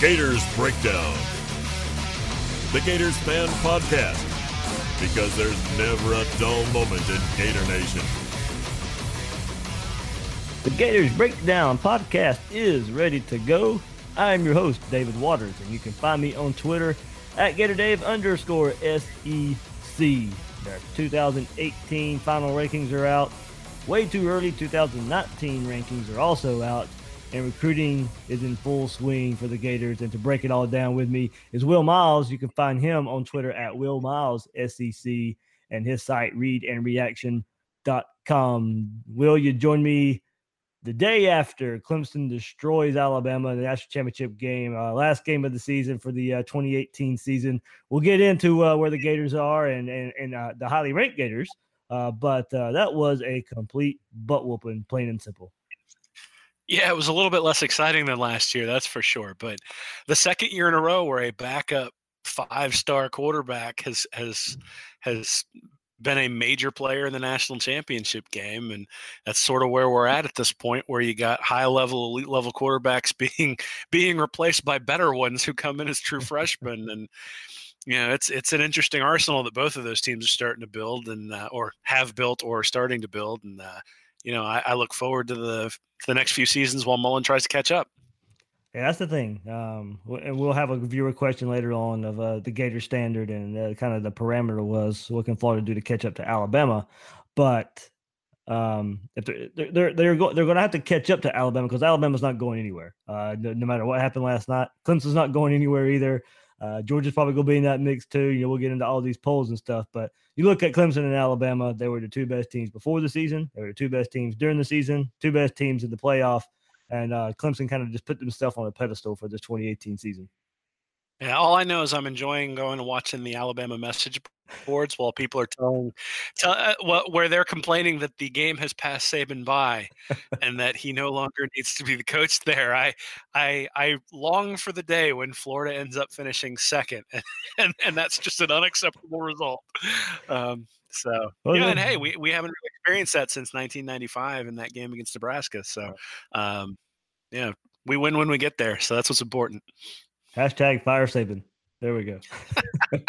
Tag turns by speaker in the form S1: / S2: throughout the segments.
S1: Gators Breakdown. The Gators Fan Podcast. Because there's never a dull moment in Gator Nation.
S2: The Gators Breakdown podcast is ready to go. I'm your host, David Waters, and you can find me on Twitter at GatorDave underscore SEC. Their 2018 final rankings are out. Way too early 2019 rankings are also out. And recruiting is in full swing for the Gators. And to break it all down with me is Will Miles. You can find him on Twitter at Will Miles SEC and his site readandreaction.com. Will you join me the day after Clemson destroys Alabama in the national championship game, uh, last game of the season for the uh, 2018 season. We'll get into uh, where the Gators are and and, and uh, the highly ranked Gators, uh, but uh, that was a complete butt whooping, plain and simple.
S3: Yeah, it was a little bit less exciting than last year, that's for sure. But the second year in a row where a backup five-star quarterback has has has been a major player in the national championship game and that's sort of where we're at at this point where you got high level elite level quarterbacks being being replaced by better ones who come in as true freshmen and you know it's it's an interesting arsenal that both of those teams are starting to build and uh, or have built or starting to build and uh, you know I, I look forward to the to the next few seasons while Mullen tries to catch up
S2: Yeah, that's the thing. Um, and we'll have a viewer question later on of uh, the Gator standard and uh, kind of the parameter was can Florida do to catch up to Alabama. But um, if they're they're they're, they're, go- they're going to have to catch up to Alabama because Alabama's not going anywhere. Uh, no, no matter what happened last night, Clemson's not going anywhere either. Uh, Georgia's probably going to be in that mix too. You know, we'll get into all these polls and stuff. But you look at Clemson and Alabama; they were the two best teams before the season. They were the two best teams during the season. Two best teams in the playoff and uh, Clemson kind of just put themselves on a pedestal for this 2018 season.
S3: Yeah, all I know is I'm enjoying going and watching the Alabama message boards while people are telling, tell, uh, where they're complaining that the game has passed Saban by, and that he no longer needs to be the coach there. I, I, I long for the day when Florida ends up finishing second, and and, and that's just an unacceptable result. Um, so
S2: Well,
S3: yeah, and hey, we, we haven't really experienced that since 1995 in that game against Nebraska. So, um, yeah, we win when we get there. So that's what's important.
S2: Hashtag fire Saban. There we go.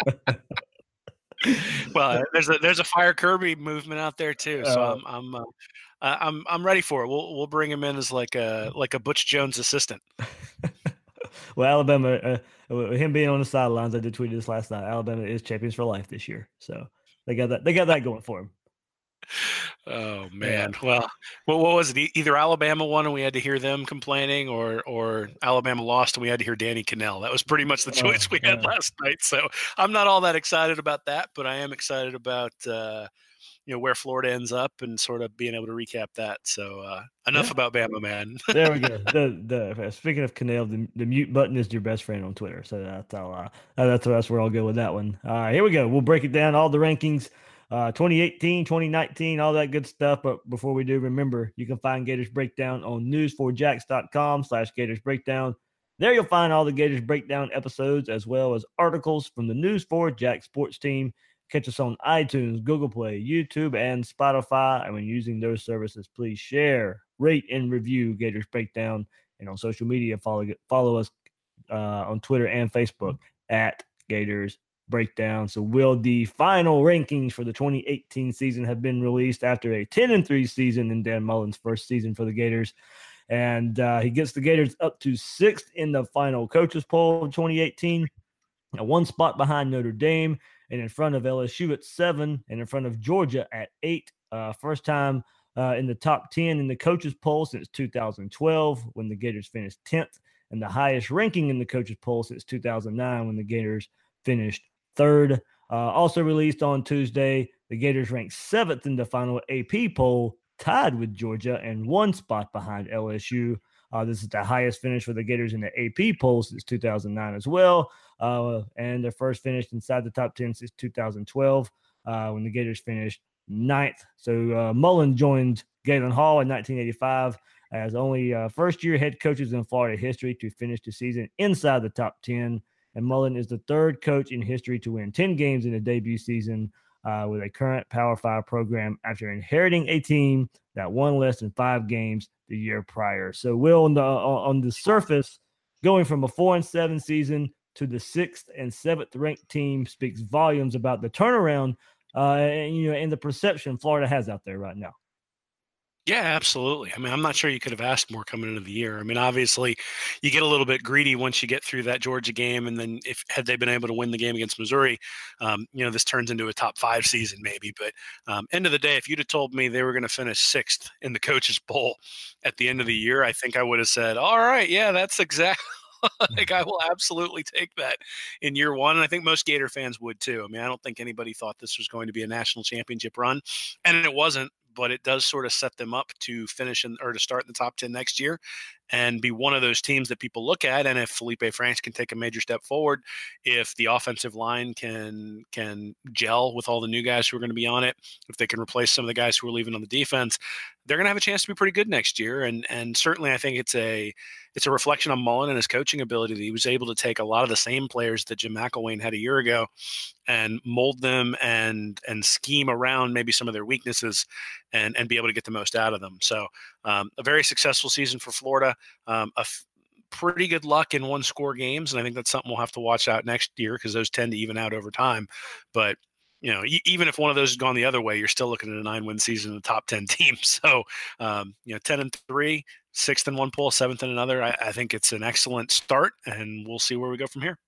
S3: well, there's a there's a fire Kirby movement out there too, so
S2: Uh,
S3: I'm I'm uh, uh, I'm I'm ready for it. We'll we'll bring him in as like a like a Butch Jones assistant.
S2: well, Alabama, uh, him being on the sidelines, I did tweet this last night. Alabama is champions for life this year, so they got that. They got that going for them.
S3: Oh man, well, what, what was it? Either Alabama won and we had to hear them complaining, or or Alabama lost and we had to hear Danny Kanell. That was pretty much the
S2: Oh,
S3: choice we had
S2: yeah.
S3: last night. So I'm not all that excited about that, but I am excited about uh, you know where Florida ends up and sort of being able to recap that. So uh, enough
S2: Yeah.
S3: about Bama, man.
S2: There we go. the, the speaking of Kanell, the, the mute button is your best friend on Twitter. So that's how uh, that's that's where I'll go with that one. All right, here we go. We'll break it down. All the rankings, uh, 2018, 2019, all that good stuff. But before we do, remember you can find Gators Breakdown on news4jax.com slash Gators Breakdown. There you'll find all the Gators Breakdown episodes as well as articles from the News4Jax Sports team. Catch us on iTunes, Google Play, YouTube, and Spotify. And when using those services, please share, rate, and review Gators Breakdown. And on social media, follow follow us uh, on Twitter and Facebook at Gators breakdown. So, will the final rankings for the 2018 season have been released after a 10 and 3 season in Dan Mullen's first season for the Gators? And uh, he gets the Gators up to sixth in the final coaches poll of 2018, one spot behind Notre Dame, and in front of LSU at seven, and in front of Georgia at eight. Uh, first time uh, in the top 10 in the coaches poll since 2012 when the Gators finished 10th, and the highest ranking in the coaches poll since 2009 when the Gators finished third. Uh, also released on Tuesday, the Gators ranked seventh in the final AP poll, tied with Georgia and one spot behind LSU. Uh, this is the highest finish for the Gators in the AP poll since 2009 as well. Uh, and their first finish inside the top 10 since 2012 uh, when the Gators finished ninth. So uh, Mullen joined Galen Hall in 1985 as only uh, first year head coaches in Florida history to finish the season inside the top 10. And Mullen is the third coach in history to win 10 games in a debut season uh, with a current Power Five program after inheriting a team that won less than five games the year prior. So, Will, on the, on the surface, going from a four and seven season to the sixth and seventh ranked team speaks volumes about the turnaround uh, and, you know, and the perception Florida has out there right now.
S3: Yeah, absolutely. I mean, I'm not sure you could have asked more coming into the year. I mean, obviously, you get a little bit greedy once you get through that Georgia game, and then if had they been able to win the game against Missouri, um, you know, this turns into a top five season maybe. But um, end of the day, if you'd have told me they were going to finish sixth in the coaches' bowl at the end of the year, I think I would have said, "All right, yeah, that's exactly." like I will absolutely take that in year one. And I think most Gator fans would too. I mean, I don't think anybody thought this was going to be a national championship run. And it wasn't but it does sort of set them up to finish in or to start in the top 10 next year and be one of those teams that people look at. And if Felipe Franks can take a major step forward, if the offensive line can can gel with all the new guys who are going to be on it, if they can replace some of the guys who are leaving on the defense, they're going to have a chance to be pretty good next year. And and certainly, I think it's a it's a reflection on Mullen and his coaching ability that he was able to take a lot of the same players that Jim McElwain had a year ago, and mold them and and scheme around maybe some of their weaknesses, and and be able to get the most out of them. So um, a very successful season for Florida. Um, a f- pretty good luck in one score games, and I think that's something we'll have to watch out next year because those tend to even out over time. But you know, even if one of those has gone the other way, you're still looking at a nine win season in the top 10 teams. So, um, you know, 10 and three, sixth in one poll, seventh in another. I, I, think it's an excellent start, and we'll see where we go from here.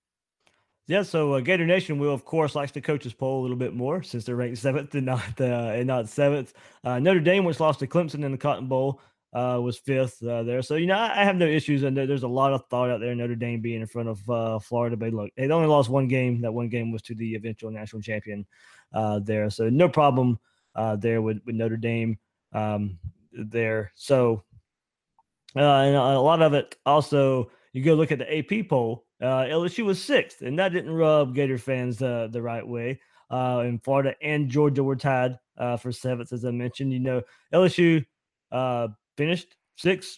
S2: Yeah, so uh, Gator Nation will, of course, likes the coaches poll a little bit more since they're ranked seventh and not uh, and not seventh. Uh, Notre Dame, which lost to Clemson in the Cotton Bowl, uh, was fifth uh, there. So you know, I, I, have no issues, and there's a lot of thought out there. Notre Dame being in front of uh, Florida, but look, they only lost one game. That one game was to the eventual national champion uh, there, so no problem uh, there with, with Notre Dame um, there. So, uh, and a lot of it also, you go look at the AP poll. Uh LSU was sixth, and that didn't rub Gator fans the right way. and Florida and Georgia were tied for seventh, as I mentioned. You know, LSU finished sixth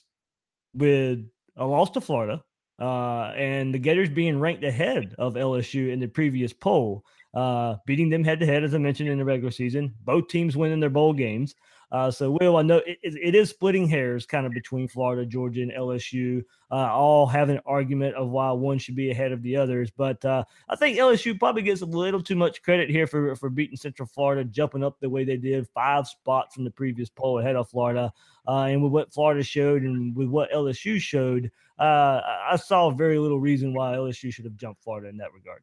S2: with a loss to Florida, uh, and the Gators being ranked ahead of LSU in the previous poll, uh, beating them head to head, as I mentioned in the regular season. Both teams winning their bowl games. Uh, so, Will, I know it, it is splitting hairs kind of between Florida, Georgia, and LSU, uh, all have an argument of why one should be ahead of the others. But uh, I think LSU probably gets a little too much credit here for, for beating Central Florida, jumping up the way they did, five spots from the previous poll ahead of Florida. Uh, and with what Florida showed and with what LSU showed, uh, I saw very little reason why LSU should have jumped Florida in that regard.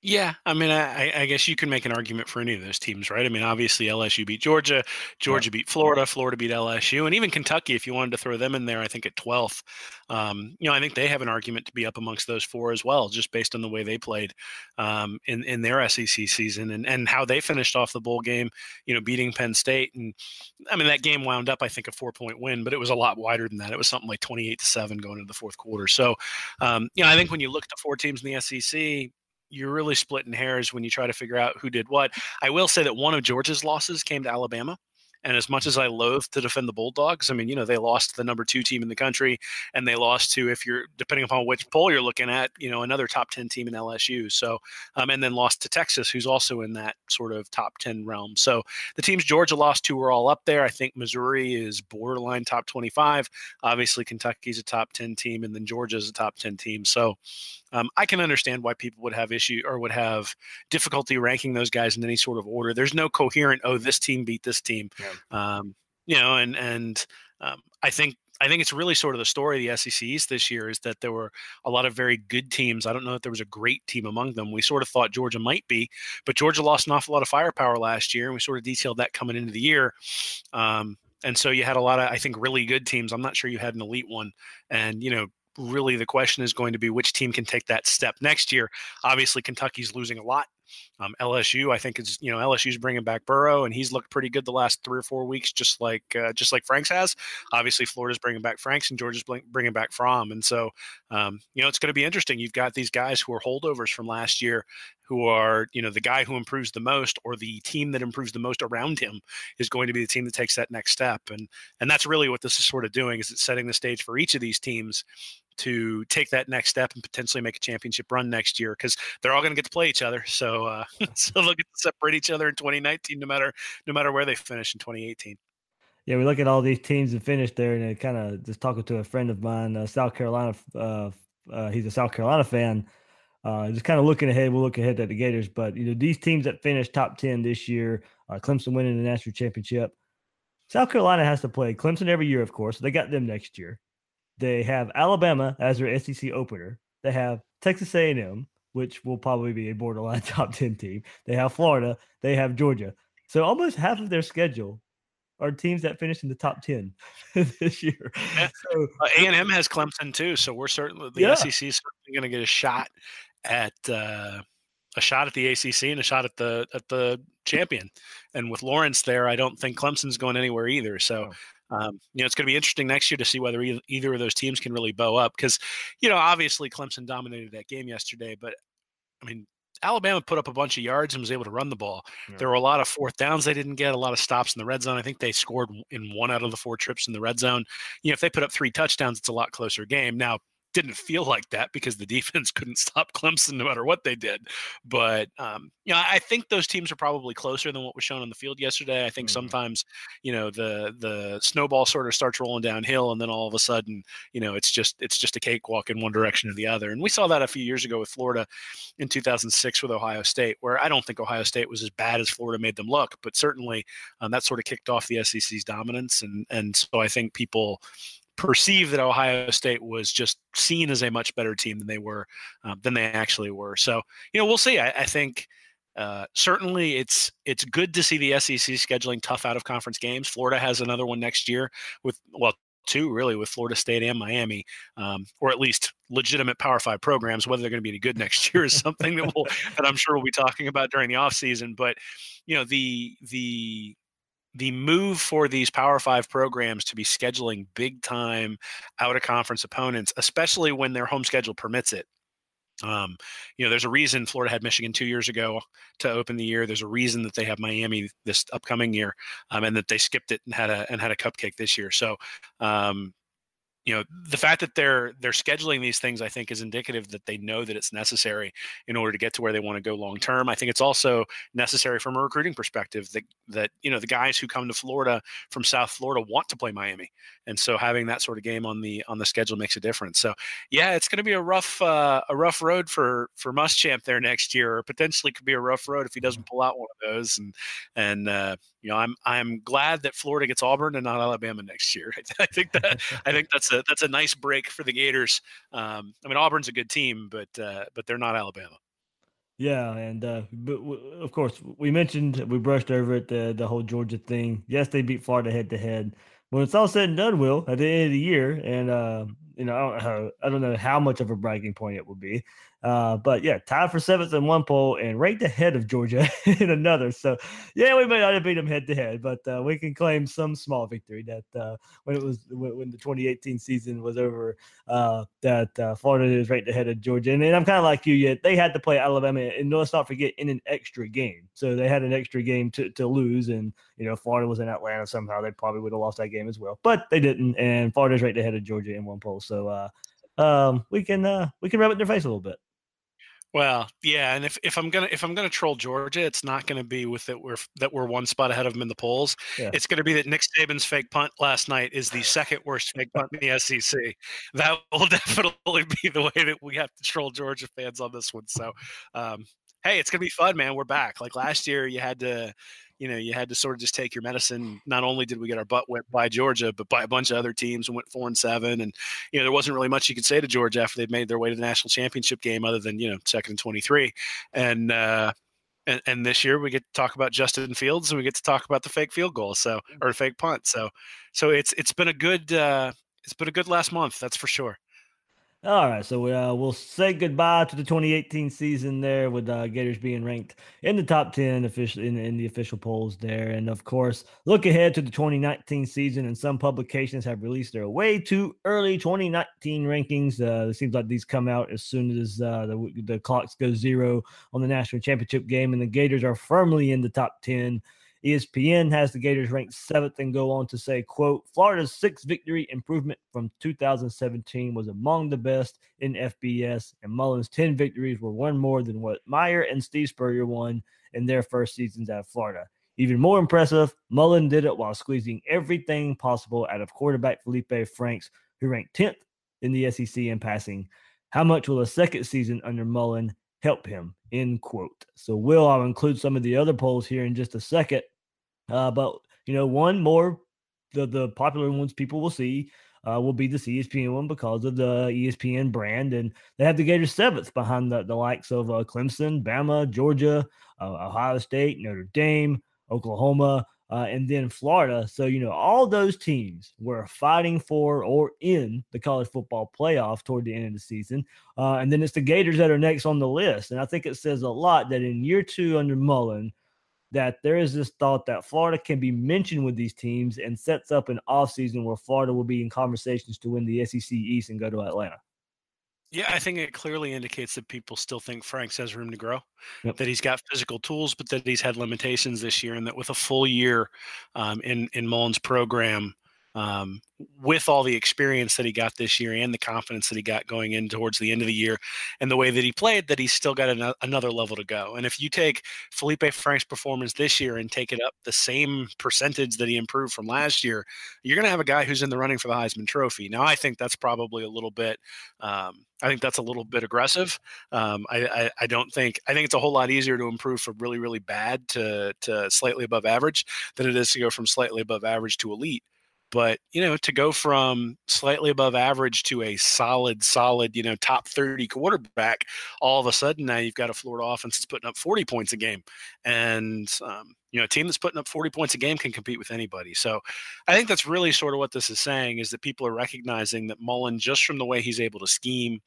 S3: Yeah, I mean, I, I, guess you can make an argument for any of those teams, right? I mean, obviously LSU beat Georgia, Georgia beat Florida, Florida beat LSU, and even Kentucky. If you wanted to throw them in there, I think at twelfth, um, you know, I think they have an argument to be up amongst those four as well, just based on the way they played um, in in their SEC season and and how they finished off the bowl game. You know, beating Penn State, and I mean that game wound up, I think, a four point win, but it was a lot wider than that. It was something like twenty eight to seven going into the fourth quarter. So, um, you know, I think when you look at the four teams in the SEC, you're really splitting hairs when you try to figure out who did what. I will say that one of Georgia's losses came to Alabama. And as much as I loathe to defend the Bulldogs, I mean, you know, they lost the number two team in the country, and they lost to, if you're depending upon which poll you're looking at, you know, another top ten team in LSU. So, um, and then lost to Texas, who's also in that sort of top ten realm. So the teams Georgia lost to were all up there. I think Missouri is borderline top twenty-five. Obviously, Kentucky's a top ten team, and then Georgia's a top ten team. So um, I can understand why people would have issue or would have difficulty ranking those guys in any sort of order. There's no coherent. Oh, this team beat this team. Yeah. Um, you know, and and um, I think I think it's really sort of the story of the SEC East this year is that there were a lot of very good teams. I don't know if there was a great team among them. We sort of thought Georgia might be, but Georgia lost an awful lot of firepower last year, and we sort of detailed that coming into the year. Um, and so you had a lot of, I think, really good teams. I'm not sure you had an elite one. And, you know, really the question is going to be which team can take that step next year. Obviously, Kentucky's losing a lot. Um, LSU, I think, is you know LSU's bringing back Burrow, and he's looked pretty good the last three or four weeks, just like uh, just like Franks has. Obviously, Florida's bringing back Franks, and Georgia's bringing back Fromm, and so um, you know it's going to be interesting. You've got these guys who are holdovers from last year, who are you know the guy who improves the most, or the team that improves the most around him is going to be the team that takes that next step, and and that's really what this is sort of doing. Is it's setting the stage for each of these teams to take that next step and potentially make a championship run next year because they're all going to get to play each other. So, uh, so they'll get to separate each other in 2019, no matter no matter where they finish in 2018.
S2: Yeah, we look at all these teams that finished there, and it kind of just talking to a friend of mine, uh, South Carolina. Uh, uh, he's a South Carolina fan. Uh, just kind of looking ahead, we'll look ahead at the Gators. But you know, these teams that finished top ten this year, uh, Clemson winning the national championship. South Carolina has to play Clemson every year, of course. They got them next year. They have Alabama as their SEC opener. They have Texas A&M, which will probably be a borderline top 10 team. They have Florida. They have Georgia. So almost half of their schedule are teams that finish in the top 10 this year.
S3: Yeah. So, uh, A&M has Clemson too. So we're certainly, the yeah. SEC is certainly going to get a shot at, uh, a shot at the ACC and a shot at the at the champion. And with Lawrence there, I don't think Clemson's going anywhere either. So um, you know, it's going to be interesting next year to see whether either, either of those teams can really bow up because, you know, obviously Clemson dominated that game yesterday, but I mean, Alabama put up a bunch of yards and was able to run the ball. Yeah. There were a lot of fourth downs they didn't get, a lot of stops in the red zone. I think they scored in one out of the four trips in the red zone. You know, if they put up three touchdowns, it's a lot closer game. Now, didn't feel like that because the defense couldn't stop Clemson no matter what they did. But um, you know, I think those teams are probably closer than what was shown on the field yesterday. I think mm-hmm. sometimes you know the the snowball sort of starts rolling downhill, and then all of a sudden, you know, it's just it's just a cakewalk in one direction or the other. And we saw that a few years ago with Florida in 2006 with Ohio State, where I don't think Ohio State was as bad as Florida made them look, but certainly um, that sort of kicked off the SEC's dominance, and and so I think people perceive that Ohio State was just seen as a much better team than they were um, than they actually were. So you know we'll see. I, I think. Uh, certainly, it's it's good to see the SEC scheduling tough out of conference games. Florida has another one next year with well two really with Florida State and Miami, um, or at least legitimate Power Five programs. Whether they're going to be any good next year is something that we'll that I'm sure we'll be talking about during the offseason. But you know the the the move for these Power Five programs to be scheduling big time out of conference opponents, especially when their home schedule permits it. Um, you know, there's a reason Florida had Michigan two years ago to open the year. There's a reason that they have Miami this upcoming year, um, and that they skipped it and had a and had a cupcake this year. So, um, you know the fact that they're they're scheduling these things i think is indicative that they know that it's necessary in order to get to where they want to go long term. I think it's also necessary from a recruiting perspective that that you know the guys who come to florida from south florida want to play miami. And so having that sort of game on the on the schedule makes a difference. So yeah it's going to be a rough uh, a rough road for for muschamp there next year or potentially could be a rough road if he doesn't pull out one of those and and uh, you know i'm i'm glad that florida gets auburn and not alabama next year i think that i think that's a that's a nice break for the Gators. Um, I mean, Auburn's a good team, but uh, but they're not Alabama.
S2: Yeah, and uh, but w- of course we mentioned we brushed over it the the whole Georgia thing. Yes, they beat Florida head to head. When it's all said and done, will at the end of the year, and uh, you know, I don't, know, I don't know how much of a bragging point it would be. Uh, but yeah, tied for seventh in one poll and ranked ahead of Georgia in another. So yeah, we may not have beat them head to head, but uh, we can claim some small victory that uh, when it was when, the 2018 season was over, uh, that uh, Florida is ranked ahead of Georgia. And, and I'm kind of like you, yet they had to play Alabama, and let's not forget in an extra game. So they had an extra game to, to lose, and you know Florida was in Atlanta somehow. They probably would have lost that game as well, but they didn't. And Florida's ranked ahead of Georgia in one poll. So uh, um, we can we can rub it in their face a little bit.
S3: Well, yeah, and if, if I'm gonna if I'm gonna troll Georgia, it's not gonna be with that we're that we're one spot ahead of them in the polls. Yeah. It's gonna be that Nick Saban's fake punt last night is the second worst fake punt in the SEC. That will definitely be the way that we have to troll Georgia fans on this one. So, um, hey, it's gonna be fun, man. We're back. Like last year, you had to you know, you had to sort of just take your medicine. Not only did we get our butt whipped by Georgia, but by a bunch of other teams and went four and seven. And, you know, there wasn't really much you could say to Georgia after they'd made their way to the national championship game other than, you know, second and 23. And, uh, and, and this year we get to talk about Justin Fields and we get to talk about the fake field goal. So, or fake punt. So, so it's, it's been a good, uh, it's been a good last month. That's for sure.
S2: All right, so uh, we'll say goodbye to the 2018 season there, with uh, Gators being ranked in the top 10 official in, in, the official polls there, and of course, look ahead to the 2019 season. And some publications have released their way too early 2019 rankings. Uh, it seems like these come out as soon as uh, the the clocks go zero on the national championship game, and the Gators are firmly in the top 10 ESPN has the Gators ranked seventh and go on to say, quote, Florida's six victory improvement from 2017 was among the best in FBS, and Mullen's 10 victories were one more than what Meyer and Steve Spurrier won in their first seasons at Florida. Even more impressive, Mullen did it while squeezing everything possible out of quarterback Felipe Franks, who ranked 10th in the SEC in passing. How much will a second season under Mullen help him, end quote. So, Will, I'll include some of the other polls here in just a second. Uh, but, you know, one more, the, the popular ones people will see uh, will be the ESPN one because of the ESPN brand. And they have the Gators seventh behind the, the likes of uh, Clemson, Bama, Georgia, uh, Ohio State, Notre Dame, Oklahoma, uh, and then Florida. So, you know, all those teams were fighting for or in the college football playoff toward the end of the season. Uh, and then it's the Gators that are next on the list. And I think it says a lot that in year two under Mullen, that there is this thought that Florida can be mentioned with these teams and sets up an offseason where Florida will be in conversations to win the SEC East and go to Atlanta.
S3: Yeah, I think it clearly indicates that people still think Franks has room to grow, yep. that he's got physical tools, but that he's had limitations this year, and that with a full year um, in in Mullen's program, um, with all the experience that he got this year and the confidence that he got going in towards the end of the year and the way that he played, that he's still got an- another level to go. And if you take Felipe Frank's performance this year and take it up the same percentage that he improved from last year, you're going to have a guy who's in the running for the Heisman Trophy. Now, I think that's probably a little bit. Um, I think that's a little bit aggressive. Um, I, I, I, don't think I think it's a whole lot easier to improve from really really bad to to slightly above average than it is to go from slightly above average to elite. But, you know, to go from slightly above average to a solid, solid, you know, top 30 quarterback, all of a sudden now you've got a Florida offense that's putting up 40 points a game. And, um, you know, a team that's putting up 40 points a game can compete with anybody. So I think that's really sort of what this is saying is that people are recognizing that Mullen, just from the way he's able to scheme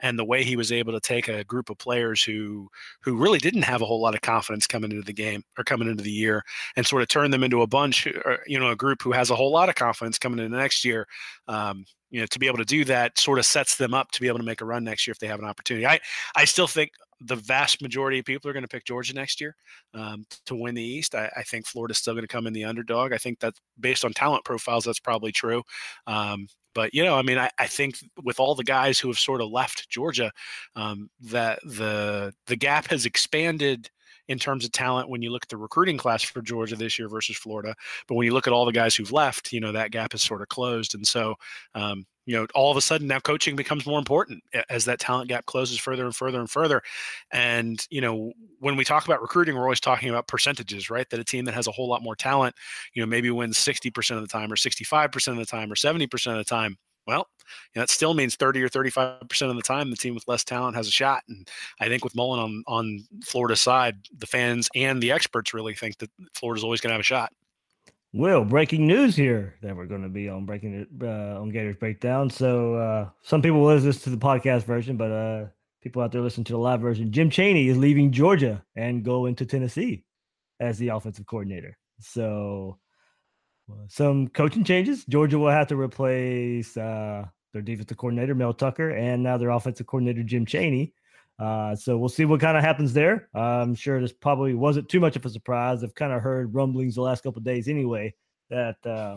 S3: and the way he was able to take a group of players who who really didn't have a whole lot of confidence coming into the game or coming into the year and sort of turn them into a bunch, or, you know, a group who has a whole lot of confidence coming into next year. Um, you know, to be able to do that sort of sets them up to be able to make a run next year if they have an opportunity. I, I still think the vast majority of people are going to pick Georgia next year um, to win the East. I, I think Florida's still going to come in the underdog. I think that based on talent profiles, that's probably true. Um, but you know, I mean, I, I think with all the guys who have sort of left Georgia, um, that the the gap has expanded in terms of talent when you look at the recruiting class for Georgia this year versus Florida. But when you look at all the guys who've left, you know that gap is sort of closed. And so, um, you know, all of a sudden now coaching becomes more important as that talent gap closes further and further and further. And, you know, when we talk about recruiting, we're always talking about percentages, right? That a team that has a whole lot more talent, you know, maybe wins 60% of the time or 65% of the time or 70% of the time. Well, you know, that still means 30 or 35% of the time the team with less talent has a shot. And I think with Mullen on, on Florida's side, the fans and the experts really think that Florida's always going to have a shot.
S2: Well, breaking news here that we're going to be on breaking it uh, on Gators Breakdown. So uh, some people will listen to the podcast version, but uh, people out there listen to the live version. Jim Chaney is leaving Georgia and going to Tennessee as the offensive coordinator. So some coaching changes. Georgia will have to replace uh, their defensive coordinator Mel Tucker and now their offensive coordinator Jim Chaney. Uh, so we'll see what kind of happens there. I'm sure this probably wasn't too much of a surprise. I've kind of heard rumblings the last couple of days anyway that uh,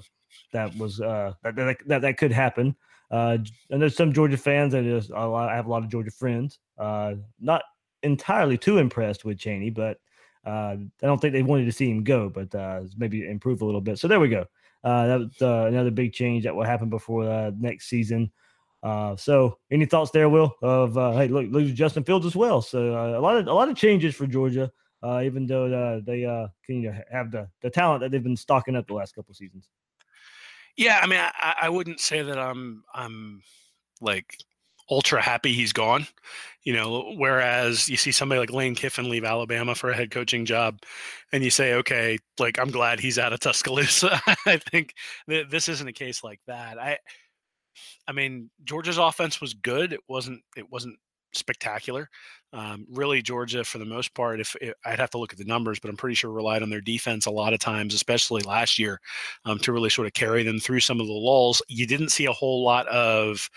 S2: that was uh, that, that, that that could happen. Uh, and there's some Georgia fans and lot. I have a lot of Georgia friends. Uh, not entirely too impressed with Chaney, but uh, I don't think they wanted to see him go, but uh, maybe improve a little bit. So there we go. Uh, that was uh, another big change that will happen before uh, next season. Uh, so, any thoughts there, Will? Of uh, hey, look, lose Justin Fields as well. So uh, a lot of a lot of changes for Georgia, uh, even though uh, they can you know, have the the talent that they've been stocking up the last couple seasons.
S3: Yeah, I mean, I, I wouldn't say that I'm I'm like ultra happy he's gone. You know, whereas you see somebody like Lane Kiffin leave Alabama for a head coaching job, and you say, okay, like I'm glad he's out of Tuscaloosa. I think th- this isn't a case like that. I I mean, Georgia's offense was good. It wasn't. It wasn't spectacular. Um, really, Georgia, for the most part, if, I'd have to look at the numbers, but I'm pretty sure relied on their defense a lot of times, especially last year, um, to really sort of carry them through some of the lulls. You didn't see a whole lot of.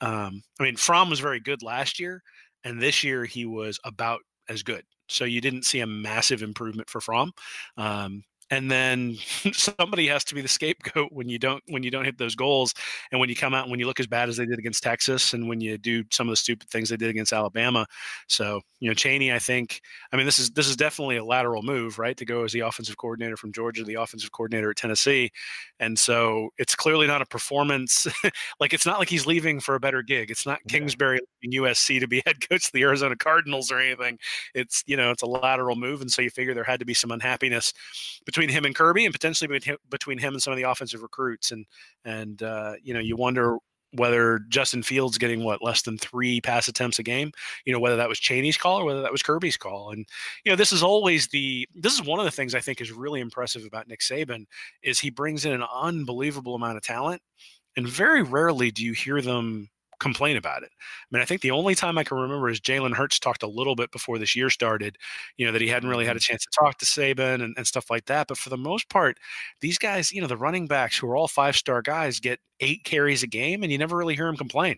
S3: Um, I mean, Fromm was very good last year, and this year he was about as good. So you didn't see a massive improvement for Fromm. Um, and then somebody has to be the scapegoat when you don't when you don't hit those goals. And when you come out when you look as bad as they did against texas and when you do some of the stupid things they did against alabama. So you know Chaney, i think i mean this is this is definitely a lateral move right to go as the offensive coordinator from georgia the offensive coordinator at tennessee. And so it's clearly not a performance like it's not like he's leaving for a better gig. It's not kingsbury leaving usc to be head coach of the arizona cardinals or anything. It's you know it's a lateral move and so you figure there had to be some unhappiness between between him and Kirby, and potentially between him and some of the offensive recruits. And and uh, you know, you wonder whether Justin Fields getting what less than three pass attempts a game, you know, whether that was Chaney's call or whether that was Kirby's call. And you know, this is always the this is one of the things I think is really impressive about Nick Saban is he brings in an unbelievable amount of talent, and very rarely do you hear them complain about it. I mean, I think the only time I can remember is Jalen Hurts talked a little bit before this year started, you know, that he hadn't really had a mm-hmm. chance to talk to Saban and, and stuff like that. But for the most part, these guys, you know, the running backs who are all five star guys get eight carries a game and you never really hear them complain.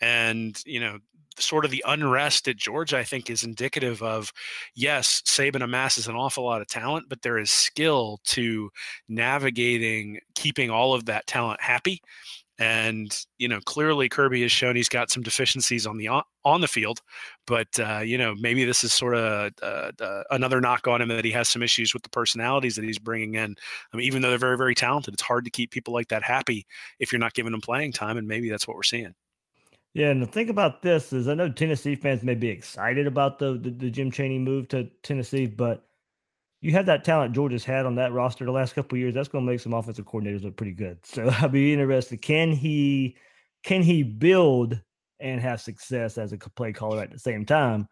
S3: And, you know, sort of the unrest at Georgia, I think, is indicative of yes, Saban amasses an awful lot of talent, but there is skill to navigating keeping all of that talent happy and you know clearly Kirby has shown he's got some deficiencies on the on, the field, but uh, you know maybe this is sort of uh, uh, another knock on him that he has some issues with the personalities that he's bringing in. I mean, even though they're very very talented, it's hard to keep people like that happy if you're not giving them playing time, and maybe that's what we're seeing.
S2: Yeah, and the thing about this is, I know Tennessee fans may be excited about the, the, the Jim Chaney move to Tennessee, but you have that talent Georgia's had on that roster the last couple years. That's going to make some offensive coordinators look pretty good. So I'll be interested. Can he can he build and have success as a play caller at the same time?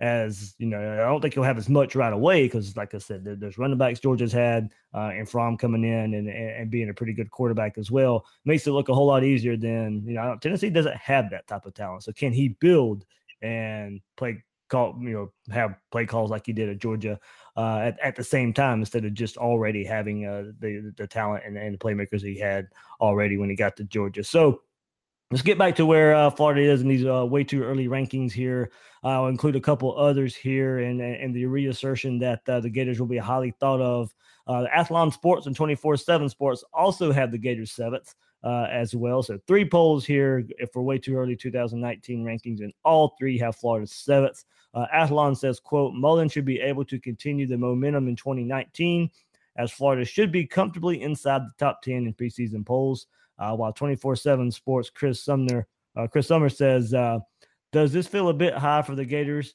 S2: As you know, I don't think he'll have as much right away because, like I said, there's running backs Georgia's had, uh, and Fromm coming in and, and being a pretty good quarterback as well makes it look a whole lot easier than you know. Tennessee doesn't have that type of talent, so can he build and play call you know have play calls like he did at Georgia uh, at, at the same time instead of just already having uh, the the talent and, and the playmakers he had already when he got to Georgia. So let's get back to where uh, Florida is in these uh, way too early rankings here. I'll include a couple others here and and the reassertion that uh, the Gators will be highly thought of. Uh, Athlon Sports and 24 7 Sports also have the Gators seventh. Uh, as well. So three polls here if we're way too early 2019 rankings, and all three have Florida seventh. Uh, Athlon says, quote, Mullen should be able to continue the momentum in 2019 as Florida should be comfortably inside the top 10 in preseason polls. Uh, while 24-7 Sports Chris Sumner, uh, Chris Sumner says, uh, does this feel a bit high for the Gators?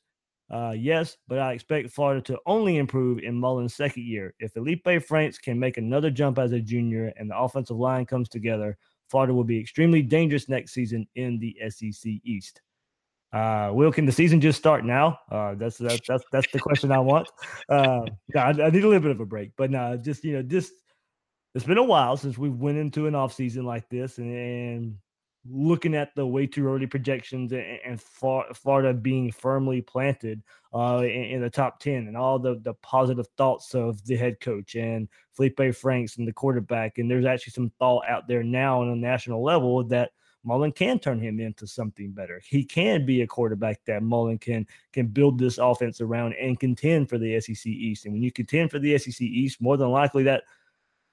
S2: Uh, yes, but I expect Florida to only improve in Mullen's second year. If Felipe Franks can make another jump as a junior and the offensive line comes together, Florida will be extremely dangerous next season in the SEC East. Uh, Will, can the season just start now? Uh, that's that's that's that's the question I want. Uh, I, I, need a little bit of a break, but no, just you know, just it's been a while since we went into an off season like this and, and looking at the way too early projections and, and Florida being firmly planted uh, in, in, the top 10 and all the, the positive thoughts of the head coach and Felipe Franks and the quarterback. And there's actually some thought out there now on a national level that Mullen can turn him into something better. He can be a quarterback that Mullen can can build this offense around and contend for the SEC East. And when you contend for the SEC East, more than likely that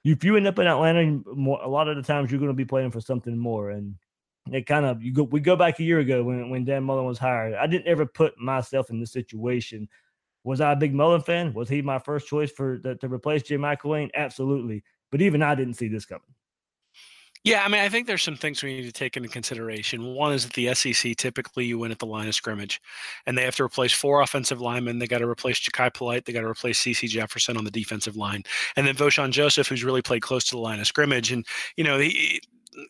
S2: if you end up in Atlanta, a lot of the times you're going to be playing for something more. And it kind of you go we go back a year ago when when Dan Mullen was hired. I didn't ever put myself in this situation. Was I a big Mullen fan? Was he my first choice for to, to replace Jim McElwain? Absolutely. But even I didn't see this coming.
S3: Yeah, I mean, I think there's some things we need to take into consideration. One is that the SEC typically you win at the line of scrimmage, and they have to replace four offensive linemen. They got to replace Jachai Polite. They got to replace CeCe Jefferson on the defensive line, and then Vosean Joseph, who's really played close to the line of scrimmage. And you know, he,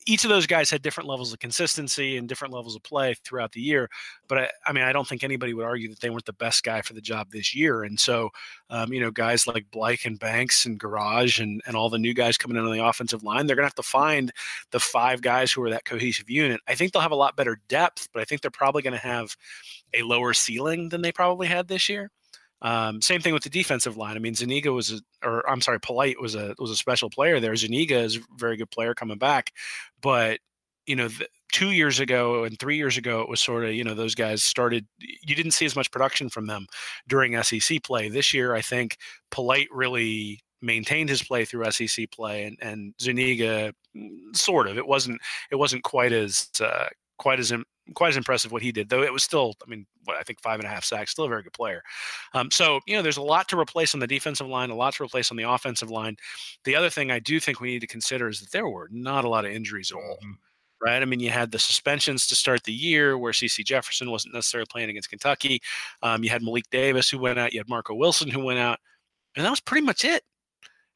S3: each of those guys had different levels of consistency and different levels of play throughout the year. But I, I mean, I don't think anybody would argue that they weren't the best guy for the job this year. And so, um, you know, guys like Blake and Banks and Gouraige and, and all the new guys coming in on the offensive line, they're going to have to find the five guys who are that cohesive unit. I think they'll have a lot better depth, but I think they're probably going to have a lower ceiling than they probably had this year. Um, same thing with the defensive line. I mean, Zuniga was, a, or I'm sorry, Polite was a was a special player there. Zuniga is a very good player coming back, but you know, the, two years ago and three years ago, it was sort of you know those guys started. You didn't see as much production from them during SEC play. This year, I think Polite really maintained his play through SEC play, and and Zuniga mm, sort of. It wasn't it wasn't quite as uh, quite as quite as impressive what he did, though it was still, I mean, what I think five and a half sacks, still a very good player. Um, so, you know, there's a lot to replace on the defensive line, a lot to replace on the offensive line. The other thing I do think we need to consider is that there were not a lot of injuries at all. Mm-hmm. Right. I mean, you had the suspensions to start the year where CeCe Jefferson wasn't necessarily playing against Kentucky. Um, you had Malik Davis who went out. You had Marco Wilson who went out. And that was pretty much it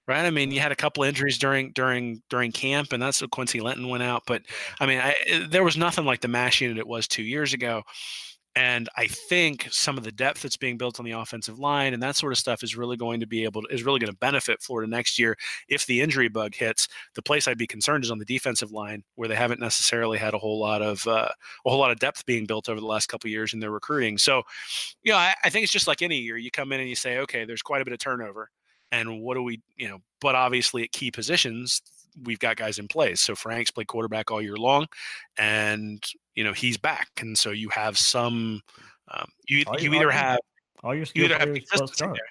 S3: right? I mean, you had a couple injuries during during during camp, and that's what Quincy Lenton went out. But I mean, I, eh, there was nothing like the mash unit it was two years ago. And I think some of the depth that's being built on the offensive line and that sort of stuff is really going to be able to is really going to benefit Florida next year if the injury bug hits. The place I'd be concerned is on the defensive line, where they haven't necessarily had a whole lot of uh, a whole lot of depth being built over the last couple years in their recruiting. So, you know, I, I think it's just like any year. You come in and you say, okay, there's quite a bit of turnover and what do we you know but obviously at key positions we've got guys in place. So frank's played quarterback all year long and you know he's back. And so you have some um, you, all you either have
S2: all your
S3: you either have consistency there.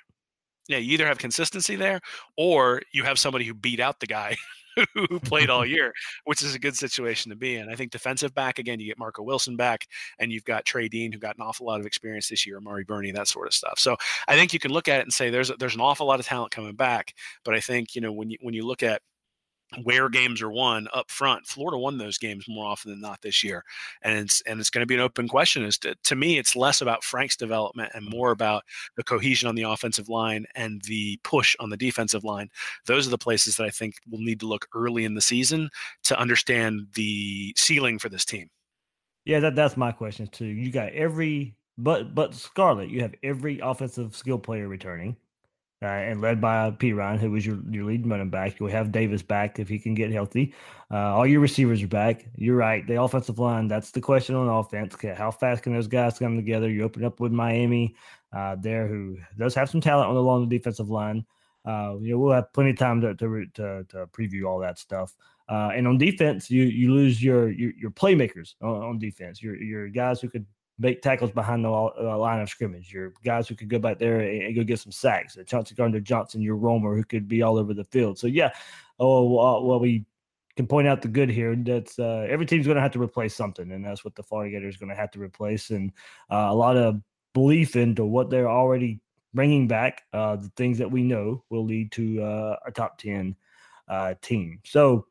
S3: Yeah you either have consistency there or you have somebody who beat out the guy who played all year, which is a good situation to be in. I think defensive back again, you get Marco Wilson back, and you've got Trey Dean, who got an awful lot of experience this year, Amari Burney, that sort of stuff. So I think you can look at it and say there's there's an awful lot of talent coming back. But I think you know when you when you look at where games are won up front. Florida won those games more often than not this year, and it's and it's going to be an open question. As to, to me, it's less about Frank's development and more about the cohesion on the offensive line and the push on the defensive line. Those are the places that I think we'll need to look early in the season to understand the ceiling for this team.
S2: Yeah, that that's my question too. You got every but but Scarlett, you have every offensive skill player returning uh, and led by Perine, who was your, your lead running back. You'll have Davis back if he can get healthy. Uh, all your receivers are back. You're right. The offensive line, that's the question on offense. How fast can those guys come together? You open up with Miami uh, there, who does have some talent on the long defensive line. Uh, you know, we'll have plenty of time to, to, to, to preview all that stuff. Uh, and on defense, you you lose your your, your playmakers on, on defense. Your your guys who could make tackles behind the uh, line of scrimmage. Your guys who could go back there and, and go get some sacks. Uh, Chauncey Gardner Johnson, your roamer who could be all over the field. So yeah, oh uh, well, we can point out the good here. That's uh, every team's going to have to replace something, and that's what the Florida Gators going to have to replace. And uh, a lot of belief into what they're already bringing back. Uh, the things that we know will lead to a top ten team. So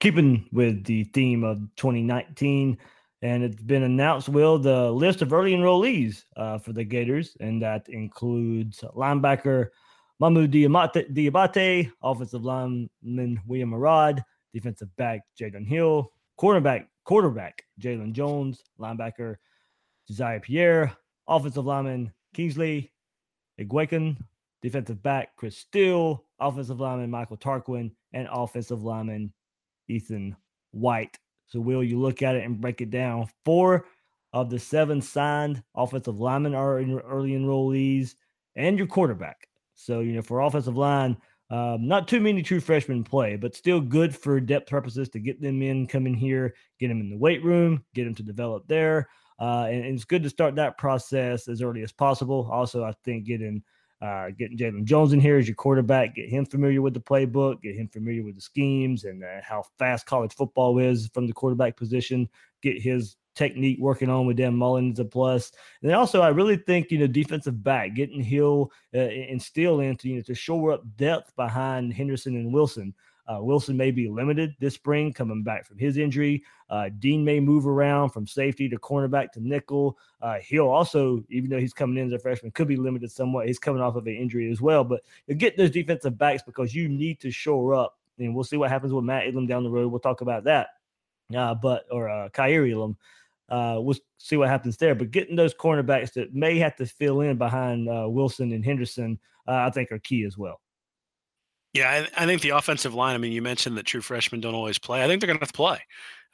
S2: keeping with the theme of 2019 and it's been announced, Will, the list of early enrollees uh, for the Gators, and that includes linebacker Mamu Diabate, offensive lineman William Arad, defensive back Jaden Hill, quarterback quarterback Jalen Jones, linebacker Josiah Pierre, offensive lineman Kingsley Eguakun, defensive back Chris Steele, offensive lineman Michael Tarquin, and offensive lineman Ethan White. So, will you look at it and break it down? Four of the seven signed offensive linemen are in early enrollees, and your quarterback. So, you know, for offensive line, um, not too many true freshmen play, but still good for depth purposes to get them in, come in here, get them in the weight room, get them to develop there. Uh, and, and, it's good to start that process as early as possible. Also, I think getting uh, getting Jalen Jones in here as your quarterback, get him familiar with the playbook, get him familiar with the schemes and uh, how fast college football is from the quarterback position, get his technique working on with Dan Mullen is a plus. And then also, I really think, you know, defensive back, getting Hill uh, and Steele into, you know, to shore up depth behind Henderson and Wilson. Uh, Wilson may be limited this spring coming back from his injury. Uh, Dean may move around from safety to cornerback to nickel. Uh, Hill also, even though he's coming in as a freshman, could be limited somewhat. He's coming off of an injury as well. But get those defensive backs because you need to shore up. And we'll see what happens with Matt Elam down the road. We'll talk about that. Uh, but or uh, Kaiir Elam. Uh, we'll see what happens there. But getting those cornerbacks that may have to fill in behind uh, Wilson and Henderson, uh, I think are key as well.
S3: Yeah, I, I, think the offensive line. I mean, you mentioned that true freshmen don't always play. I think they're going to have to play.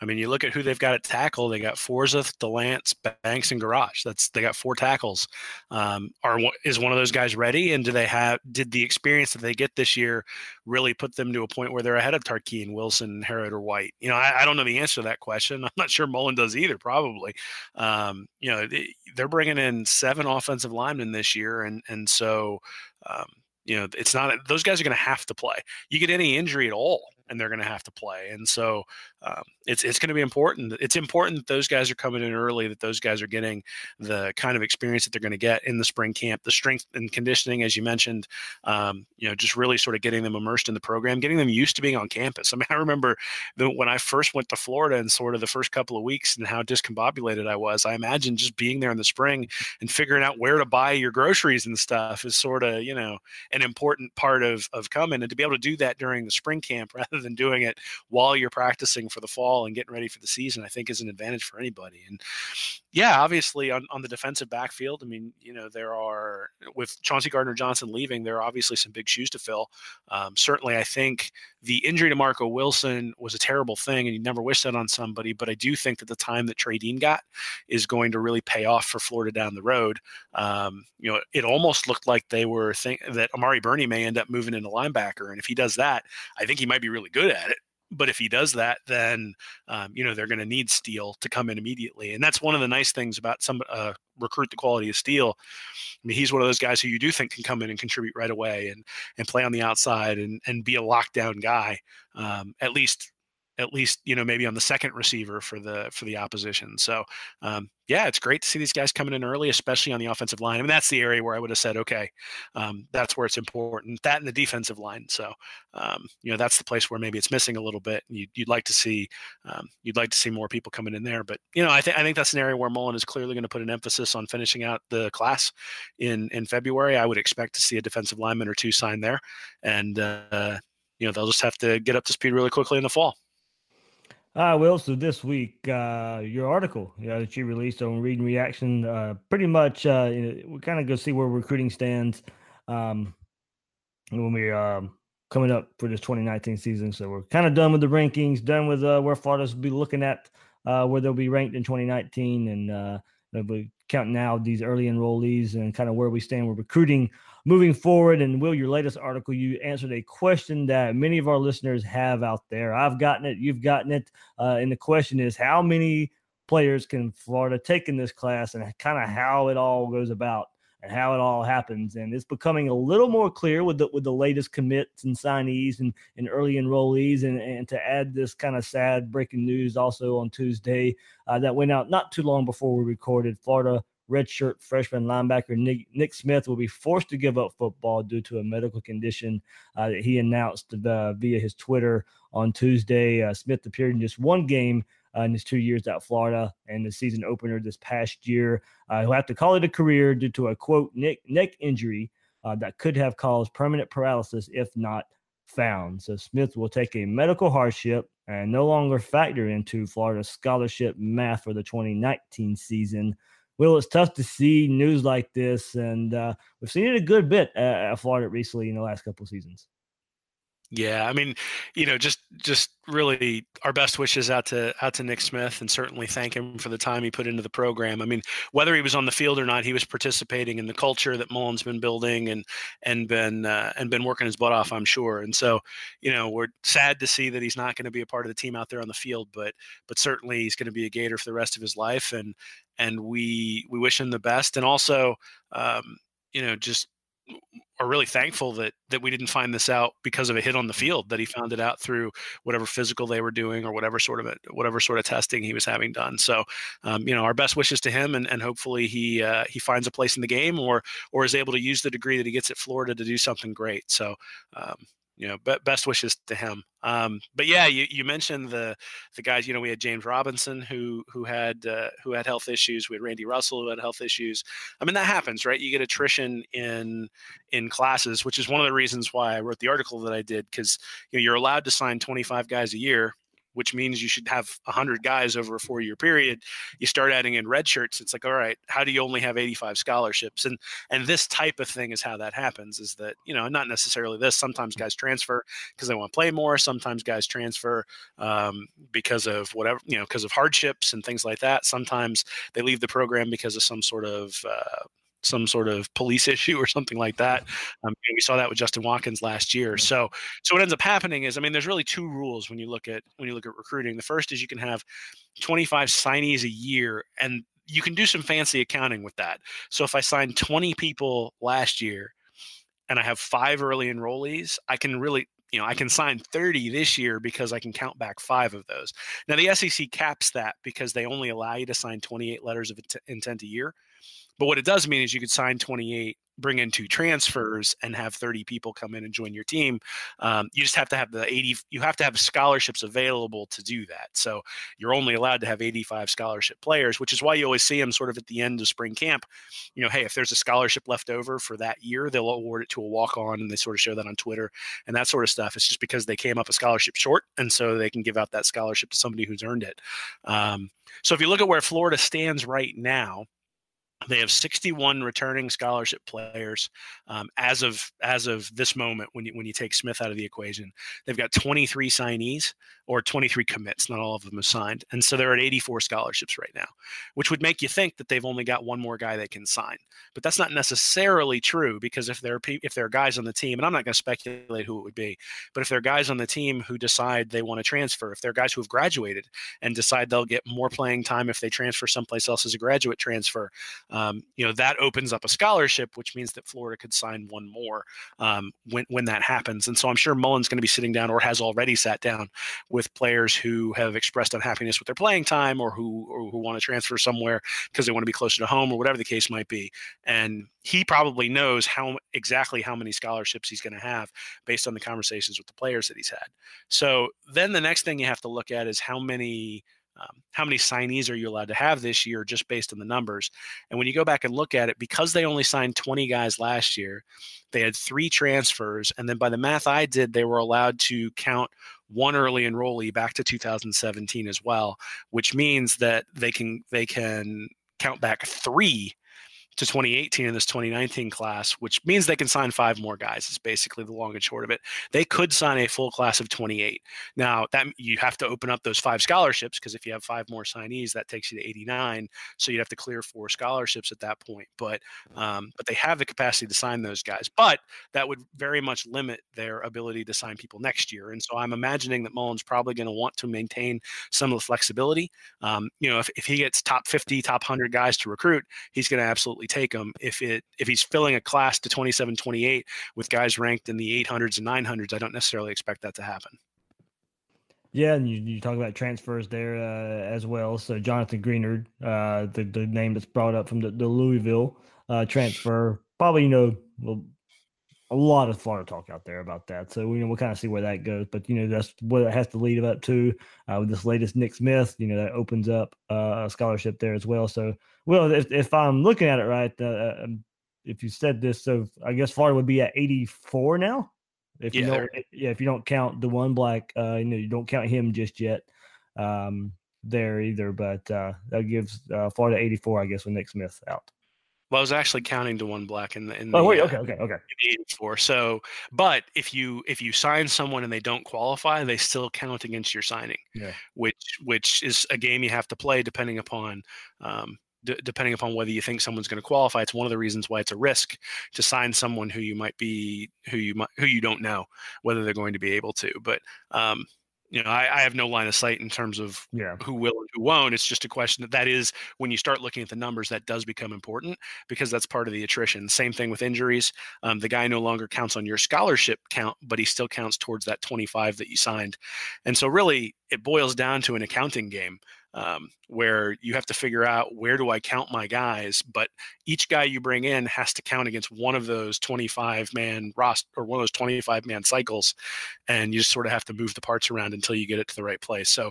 S3: I mean, you look at who they've got at tackle. They got Forsyth, Delance, Banks, and Gouraige. That's they got four tackles. Um, are is one of those guys ready? And do they have? Did the experience that they get this year really put them to a point where they're ahead of Tarquin, Wilson, Harrod, or White? You know, I, I, don't know the answer to that question. I'm not sure Mullen does either. Probably. Um, you know, they, they're bringing in seven offensive linemen this year, and and so. Um, you know, it's not those guys are going to have to play. You get any injury at all, and they're going to have to play. And so um, it's it's going to be important. It's important that those guys are coming in early, that those guys are getting the kind of experience that they're going to get in the spring camp, the strength and conditioning, as you mentioned. Um, you know, just really sort of getting them immersed in the program, getting them used to being on campus. I mean, I remember the, when I first went to Florida and sort of the first couple of weeks and how discombobulated I was. I imagine just being there in the spring and figuring out where to buy your groceries and stuff is sort of you know an important part of of coming and to be able to do that during the spring camp rather than doing it while you're practicing for the fall and getting ready for the season, I think is an advantage for anybody. And yeah, obviously on, on the defensive backfield, I mean, you know, there are with Chauncey Gardner Johnson leaving, there are obviously some big shoes to fill. Um, certainly, I think the injury to Marco Wilson was a terrible thing, and you never wish that on somebody. But I do think that the time that Trey Dean got is going to really pay off for Florida down the road. Um, you know, it almost looked like they were think that Amari Burney may end up moving into linebacker, and if he does that, I think he might be really good at it but if he does that, then um, you know they're going to need Steele to come in immediately, and that's one of the nice things about some uh, recruit the quality of Steele. I mean, he's one of those guys who you do think can come in and contribute right away and and play on the outside and and be a lockdown guy, um, at least at least you know maybe on the second receiver for the for the opposition. So um, yeah, it's great to see these guys coming in early, especially on the offensive line. I mean, that's the area where I would have said, okay, um, that's where it's important. That and the defensive line. So um, you know that's the place where maybe it's missing a little bit. And You'd, you'd like to see um, you'd like to see more people coming in there. But you know, I think I think that's an area where Mullen is clearly going to put an emphasis on finishing out the class in in February. I would expect to see a defensive lineman or two sign there, and uh, you know they'll just have to get up to speed really quickly in the fall.
S2: Uh, Will, so this week, uh, your article you know, that you released on Read and Reaction, uh, pretty much uh, you know, we kind of go see where recruiting stands um, when we're um, coming up for this 2019 season. So we're kind of done with the rankings, done with uh, where Florida's be looking at uh, where they'll be ranked in 2019, and we're counting now these early enrollees and kind of where we stand with recruiting moving forward. And Will, your latest article, you answered a question that many of our listeners have out there. I've gotten it, you've gotten it. Uh, and the question is how many players can Florida take in this class and kind of how it all goes about and how it all happens. And it's becoming a little more clear with the with the latest commits and signees and, and early enrollees. And, and to add this kind of sad breaking news also on Tuesday uh, that went out not too long before we recorded, Florida redshirt freshman linebacker Nick, Nick, Smith will be forced to give up football due to a medical condition uh, that he announced uh, via his Twitter on Tuesday. Uh, Smith appeared in just one game uh, in his two years at Florida and the season opener this past year. Uh, he'll have to call it a career due to a quote neck, neck injury uh, that could have caused permanent paralysis if not found. So Smith will take a medical hardship and no longer factor into Florida's scholarship math for the 2019 season. Will, it's tough to see news like this, and uh, we've seen it a good bit at, at Florida recently in the last couple seasons.
S3: Yeah, I mean, you know, just just really our best wishes out to out to Nick Smith, and certainly thank him for the time he put into the program. I mean, whether he was on the field or not, he was participating in the culture that Mullen's been building and and been uh, and been working his butt off, I'm sure. And so, you know, we're sad to see that he's not going to be a part of the team out there on the field, but but certainly he's going to be a Gator for the rest of his life, and and we we wish him the best, and also, um, you know, just are really thankful that that we didn't find this out because of a hit on the field that he found it out through whatever physical they were doing or whatever sort of a, whatever sort of testing he was having done. So um, you know our best wishes to him and, and hopefully he uh, he finds a place in the game or or is able to use the degree that he gets at Florida to do something great. So um, you know, be, best wishes to him. Um, but yeah, you, you mentioned the the guys. You know, we had James Robinson who who had uh, who had health issues. We had Randy Russell who had health issues. I mean, that happens, right? You get attrition in in classes, which is one of the reasons why I wrote the article that I did because you know you're allowed to sign 25 guys a year which means you should have 100 guys over a four year period you start adding in red shirts it's like all right how do you only have 85 scholarships? And and this type of thing is how that happens is that you know not necessarily this sometimes guys transfer because they want to play more sometimes guys transfer um, because of whatever you know because of hardships and things like that sometimes they leave the program because of some sort of uh, some sort of police issue or something like that. Um, we saw that with Justin Watkins last year. So, so what ends up happening is, I mean, there's really two rules when you look at when you look at recruiting. The first is you can have 25 signees a year, and you can do some fancy accounting with that. So, if I signed 20 people last year, and I have five early enrollees, I can really you know, I can sign 30 this year because I can count back five of those. Now, the SEC caps that because they only allow you to sign 28 letters of intent a year. But what it does mean is you could sign 28, bring in two transfers, and have 30 people come in and join your team. Um, you just have to have the 80. You have to have scholarships available to do that. So you're only allowed to have 85 scholarship players, which is why you always see them sort of at the end of spring camp. You know, hey, if there's a scholarship left over for that year, they'll award it to a walk on, and they sort of show that on Twitter and that sort of stuff. It's just because they came up a scholarship short, and so they can give out that scholarship to somebody who's earned it. Um, so if you look at where Florida stands right now they have 61 returning scholarship players um, as of as of this moment. When you when you take Smith out of the equation, they've got 23 signees or 23 commits. Not all of them are signed, and so they're at 84 scholarships right now, which would make you think that they've only got one more guy they can sign. But that's not necessarily true because if there are if there are guys on the team, and I'm not going to speculate who it would be, but if there are guys on the team who decide they want to transfer, if there are guys who have graduated and decide they'll get more playing time if they transfer someplace else as a graduate transfer um, you know that opens up a scholarship, which means that Florida could sign one more um, when when that happens. And so I'm sure Mullen's going to be sitting down or has already sat down with players who have expressed unhappiness with their playing time or who or who want to transfer somewhere because they want to be closer to home or whatever the case might be. And he probably knows how exactly how many scholarships he's going to have based on the conversations with the players that he's had. So then the next thing you have to look at is how many um, how many signees are you allowed to have this year just based on the numbers and when you go back and look at it because they only signed 20 guys last year they had three transfers and then by the math i did they were allowed to count one early enrollee back to 2017 as well which means that they can they can count back three to 2018 in this 2019 class, which means they can sign five more guys. Is basically the long and short of it. They could sign a full class of 28. Now that you have to open up those five scholarships because if you have five more signees, that takes you to 89. So you'd have to clear four scholarships at that point. But um, but they have the capacity to sign those guys. But that would very much limit their ability to sign people next year. And so I'm imagining that Mullen's probably going to want to maintain some of the flexibility. Um, you know, if, if he gets top 50, top 100 guys to recruit, he's going to absolutely absolutely take him if it if he's filling a class to 27 28 with guys ranked in the 800s and 900s i don't necessarily expect that to happen
S2: yeah, and you, you talk about transfers there uh, as well. So Jonathan Greenard, uh, the the name that's brought up from the, the Louisville uh, transfer, probably you know a lot of Florida talk out there about that. So you know we'll kind of see where that goes. But you know that's what it has to lead up to uh, with this latest Nick Smith. You know that opens up uh, a scholarship there as well. So well, if, if I'm looking at it right, uh, uh um, if you said this, so I guess Florida would be at 84 now. If you don't, yeah, if you don't count the one black, uh, you know, you don't count him just yet. Um, there either, but uh, that gives uh, Florida 84, I guess, with Nick Smith out.
S3: Well, I was actually counting to one black in the in the,
S2: Oh, wait,
S3: uh,
S2: okay, okay, okay.
S3: 84. So, but if you if you sign someone and they don't qualify, they still count against your signing.
S2: Yeah.
S3: Which which is a game you have to play depending upon um, d- depending upon whether you think someone's going to qualify. It's one of the reasons why it's a risk to sign someone who you might be who you might who you don't know whether they're going to be able to. But um, you know, I, I have no line of sight in terms of
S2: Yeah.
S3: who will and who won't. It's just a question that that is when you start looking at the numbers, that does become important because that's part of the attrition. Same thing with injuries. Um, the guy no longer counts on your scholarship count, but he still counts towards that 25 that you signed. And so, really, it boils down to an accounting game um, where you have to figure out where do I count my guys. But each guy you bring in has to count against one of those 25 man roster or one of those 25 man cycles. And you just sort of have to move the parts around until you get it to the right place. So,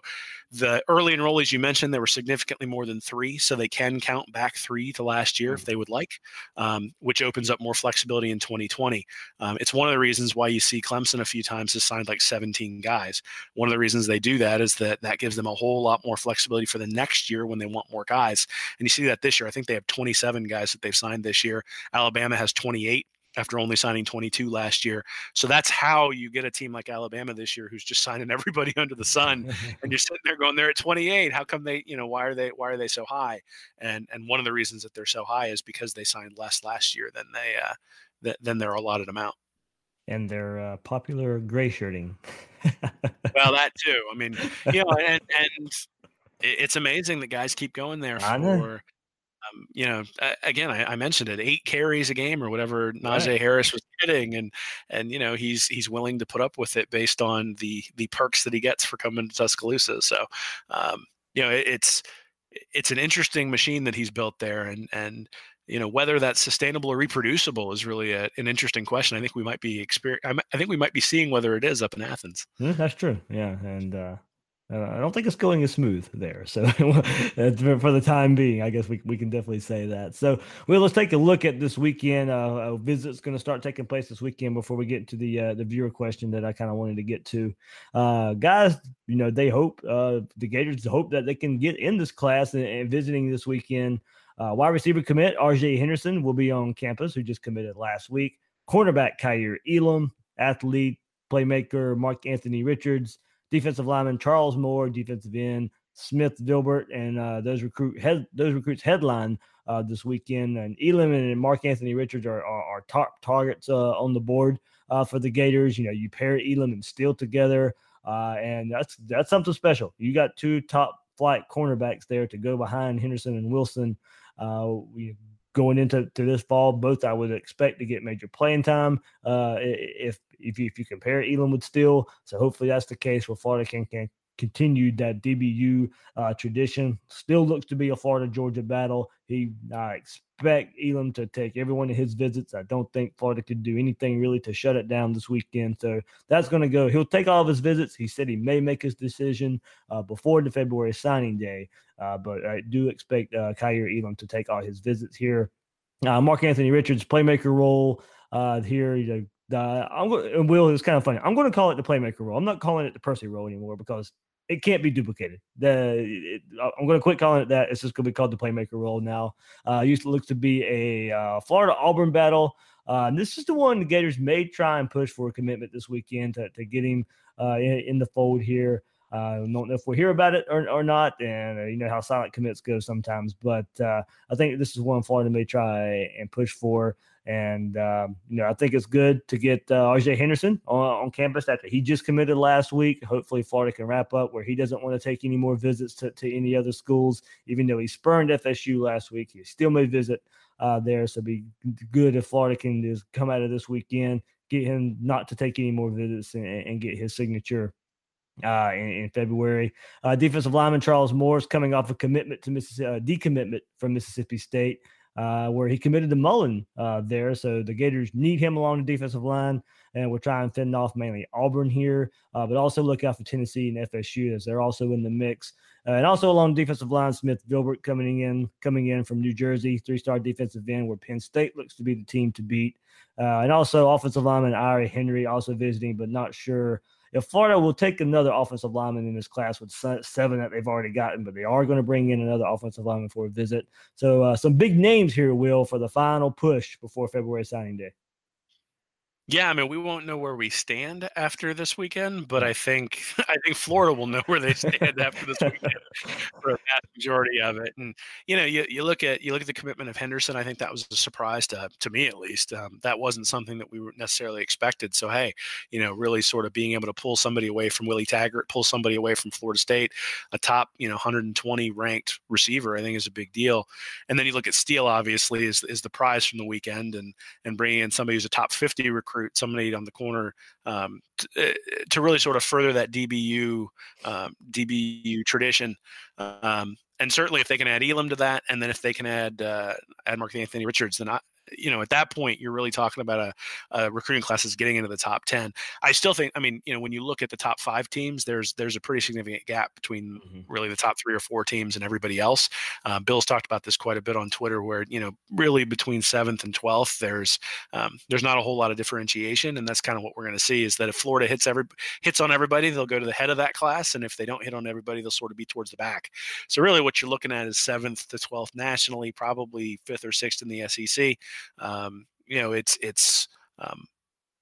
S3: the early enrollees you mentioned, there were significantly more than three, so they can count back three to last year if they would like, um, which opens up more flexibility in 2020. Um, it's one of the reasons why you see Clemson a few times has signed like 17 guys. One of the reasons they do that is that that gives them a whole lot more flexibility for the next year when they want more guys. And you see that this year. I think they have 27 guys that they've signed this year. Alabama has 28 after only signing 22 last year. So that's how you get a team like Alabama this year who's just signing everybody under the sun and you're sitting there going they're at 28 how come they you know why are they why are they so high and and one of the reasons that they're so high is because they signed less last year than they uh th- than their allotted amount
S2: and their uh, popular gray shirting.
S3: well that too i mean you know and and it's amazing that guys keep going there for um, you know, again, I, I mentioned it, eight carries a game or whatever Najee Harris was getting, and and you know he's he's willing to put up with it based on the the perks that he gets for coming to Tuscaloosa. So, um, you know, it, it's it's an interesting machine that he's built there, and and you know whether that's sustainable or reproducible is really a, an interesting question. I think we might be exper- I, think we might be seeing whether it is up in Athens.
S2: Mm, that's true. Yeah, and uh, uh, I don't think it's going as smooth there. So for the time being, I guess we we can definitely say that. So well, let's take a look at this weekend. Uh, a visit's going to start taking place this weekend before we get to the uh, the viewer question that I kind of wanted to get to. Uh, guys, you know they hope uh, the Gators hope that they can get in this class and, and visiting this weekend. Uh, wide receiver commit RJ Henderson will be on campus, who just committed last week. Cornerback Kaiir Elam, athlete, playmaker Mark Anthony Richards, defensive lineman Charles Moore, defensive end Smith Vilbert, and uh, those recruit head those recruits headline uh, this weekend. And Elam and Mark Anthony Richards are, are, are top targets uh, on the board uh, for the Gators. You know, you pair Elam and Steele together, uh, and that's that's something special. You got two top flight cornerbacks there to go behind Henderson and Wilson. Uh, we, going into to this fall, both I would expect to get major playing time. Uh, if if you, if you compare Elam with Steele, so hopefully that's the case where Florida can can continue that DBU uh, tradition. Still looks to be a Florida Georgia battle. He I expect Elam to take every one of his visits. I don't think Florida could do anything really to shut it down this weekend. So that's going to go. He'll take all of his visits. He said he may make his decision uh, before the February signing day. Uh, but I do expect uh, Kaiir Elam to take all his visits here. Uh, Mark Anthony Richards, playmaker role uh, here. You know, the, I'm Will is kind of funny. I'm going to call it the playmaker role. I'm not calling it the Percy role anymore because it can't be duplicated. The it, I'm going to quit calling it that. It's just going to be called the playmaker role now. Uh, used to look to be a uh, Florida Auburn battle. Uh, this is the one the Gators may try and push for a commitment this weekend to, to get him uh, in, in the fold here. Uh, don't know if we'll hear about it or, or not, and uh, you know how silent commits go sometimes. But uh, I think this is one Florida may try and push for. And um, you know, I think it's good to get uh, RJ Henderson on, on campus after he just committed last week. Hopefully, Florida can wrap up where he doesn't want to take any more visits to, to any other schools. Even though he spurned FSU last week, he still may visit uh, there. So be good if Florida can just come out of this weekend, get him not to take any more visits, and, and get his signature uh, in, in February. Uh, defensive lineman Charles Morris coming off a commitment to Mississippi, uh, decommitment from Mississippi State, uh, where he committed to Mullen uh, there. So the Gators need him along the defensive line, and we're trying to fend off mainly Auburn here, uh, but also look out for Tennessee and FSU as they're also in the mix. Uh, and also along the defensive line, Smith Vilbert coming in, coming in from New Jersey, three-star defensive end, where Penn State looks to be the team to beat. Uh, and also offensive lineman Ari Henry also visiting, but not sure if Florida will take another offensive lineman in this class with seven that they've already gotten, but they are going to bring in another offensive lineman for a visit. So uh, some big names here, Will, for the final push before February signing day.
S3: Yeah, I mean, we won't know where we stand after this weekend, but I think I think Florida will know where they stand after this weekend for a vast majority of it. And you know, you, you look at you look at the commitment of Henderson. I think that was a surprise to to me at least. Um, that wasn't something that we were necessarily expected. So hey, you know, really sort of being able to pull somebody away from Willie Taggart, pull somebody away from Florida State, a top you know 120 ranked receiver, I think is a big deal. And then you look at Steele, obviously, is is the prize from the weekend, and and bringing in somebody who's a top 50 recruit recruit somebody on the corner um, to, eh, to, really sort of further that DBU um, DBU tradition. Um, and certainly, if they can add Elam to that, and then if they can add uh, add Mark Anthony Richards, then I, you know, at that point, you're really talking about a, a, recruiting classes getting into the top ten. I still think, I mean, you know, when you look at the top five teams, there's there's a pretty significant gap between mm-hmm. really the top three or four teams and everybody else. Uh, Bill's talked about this quite a bit on Twitter, where you know, really between seventh and twelfth, there's um, there's not a whole lot of differentiation, and that's kind of what we're going to see is that if Florida hits every hits on everybody, they'll go to the head of that class, and if they don't hit on everybody, they'll sort of be towards the back. So really, what you're looking at is seventh to twelfth nationally, probably fifth or sixth in the SEC. Um, you know, it's it's um,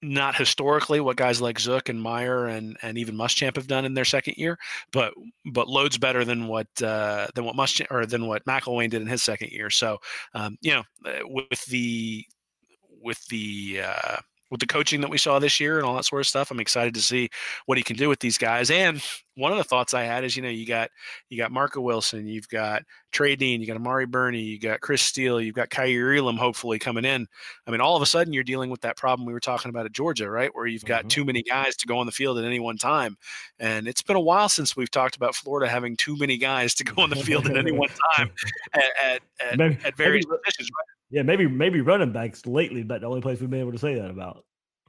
S3: not historically what guys like Zook and Meyer and and even Muschamp have done in their second year, but but loads better than what uh, than what Muschamp or than what McElwain did in his second year. So um, you know, uh, with the with the uh, with the coaching that we saw this year and all that sort of stuff. I'm excited to see what he can do with these guys. And one of the thoughts I had is, you know, you got you got Marco Wilson, you've got Trey Dean, you got Amari Burney, you got Chris Steele, you've got Kaiir Elam hopefully coming in. I mean, all of a sudden you're dealing with that problem we were talking about at Georgia, right? Where you've got mm-hmm. too many guys to go on the field at any one time. And it's been a while since we've talked about Florida having too many guys to go on the field at any one time at, at, at, maybe, at various maybe, positions, right?
S2: Yeah, maybe maybe running backs lately, but the only place we've been able to say that about.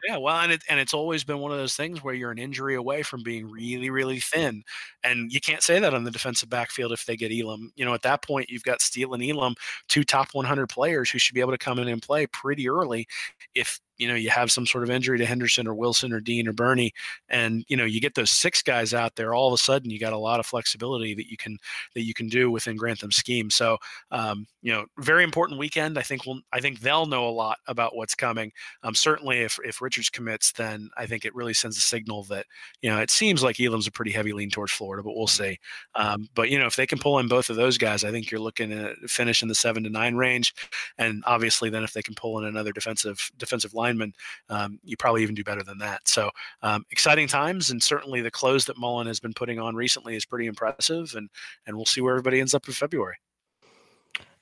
S3: Yeah, well, and it, and it's always been one of those things where you're an injury away from being really, really thin, and you can't say that on the defensive backfield if they get Elam. You know, at that point, you've got Steele and Elam, two top 100 players who should be able to come in and play pretty early if you know you have some sort of injury to Henderson or Wilson or Dean or Burney, and you know you get those six guys out there, all of a sudden you got a lot of flexibility that you can that you can do within Grantham's scheme. So um, you know, very important weekend. I think we'll I think they'll know a lot about what's coming. Um, certainly, if if Richards commits, then I think it really sends a signal that you know it seems like Elam's a pretty heavy lean towards Florida, but we'll see. Um, but you know, if they can pull in both of those guys, I think you're looking at finish in the seven to nine range, and obviously then if they can pull in another defensive defensive line lineman, um, you probably even do better than that. So um, exciting times, and certainly the close that Mullen has been putting on recently is pretty impressive, and and we'll see where everybody ends up in February.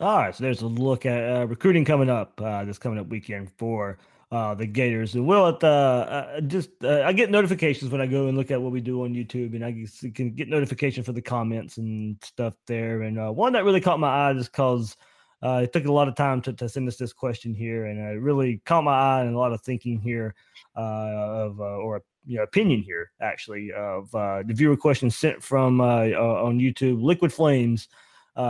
S2: All right, so there's a look at uh, recruiting coming up uh, this coming up weekend for uh, the Gators. And will it uh, uh, just uh, I get notifications when I go and look at what we do on YouTube, and I can get notification for the comments and stuff there. And uh, one that really caught my eye just because uh, it took a lot of time to, to send us this question here, and it really caught my eye and a lot of thinking here uh, of uh, or you know, opinion here actually of uh, the viewer question sent from uh, uh, on YouTube. Liquid Flames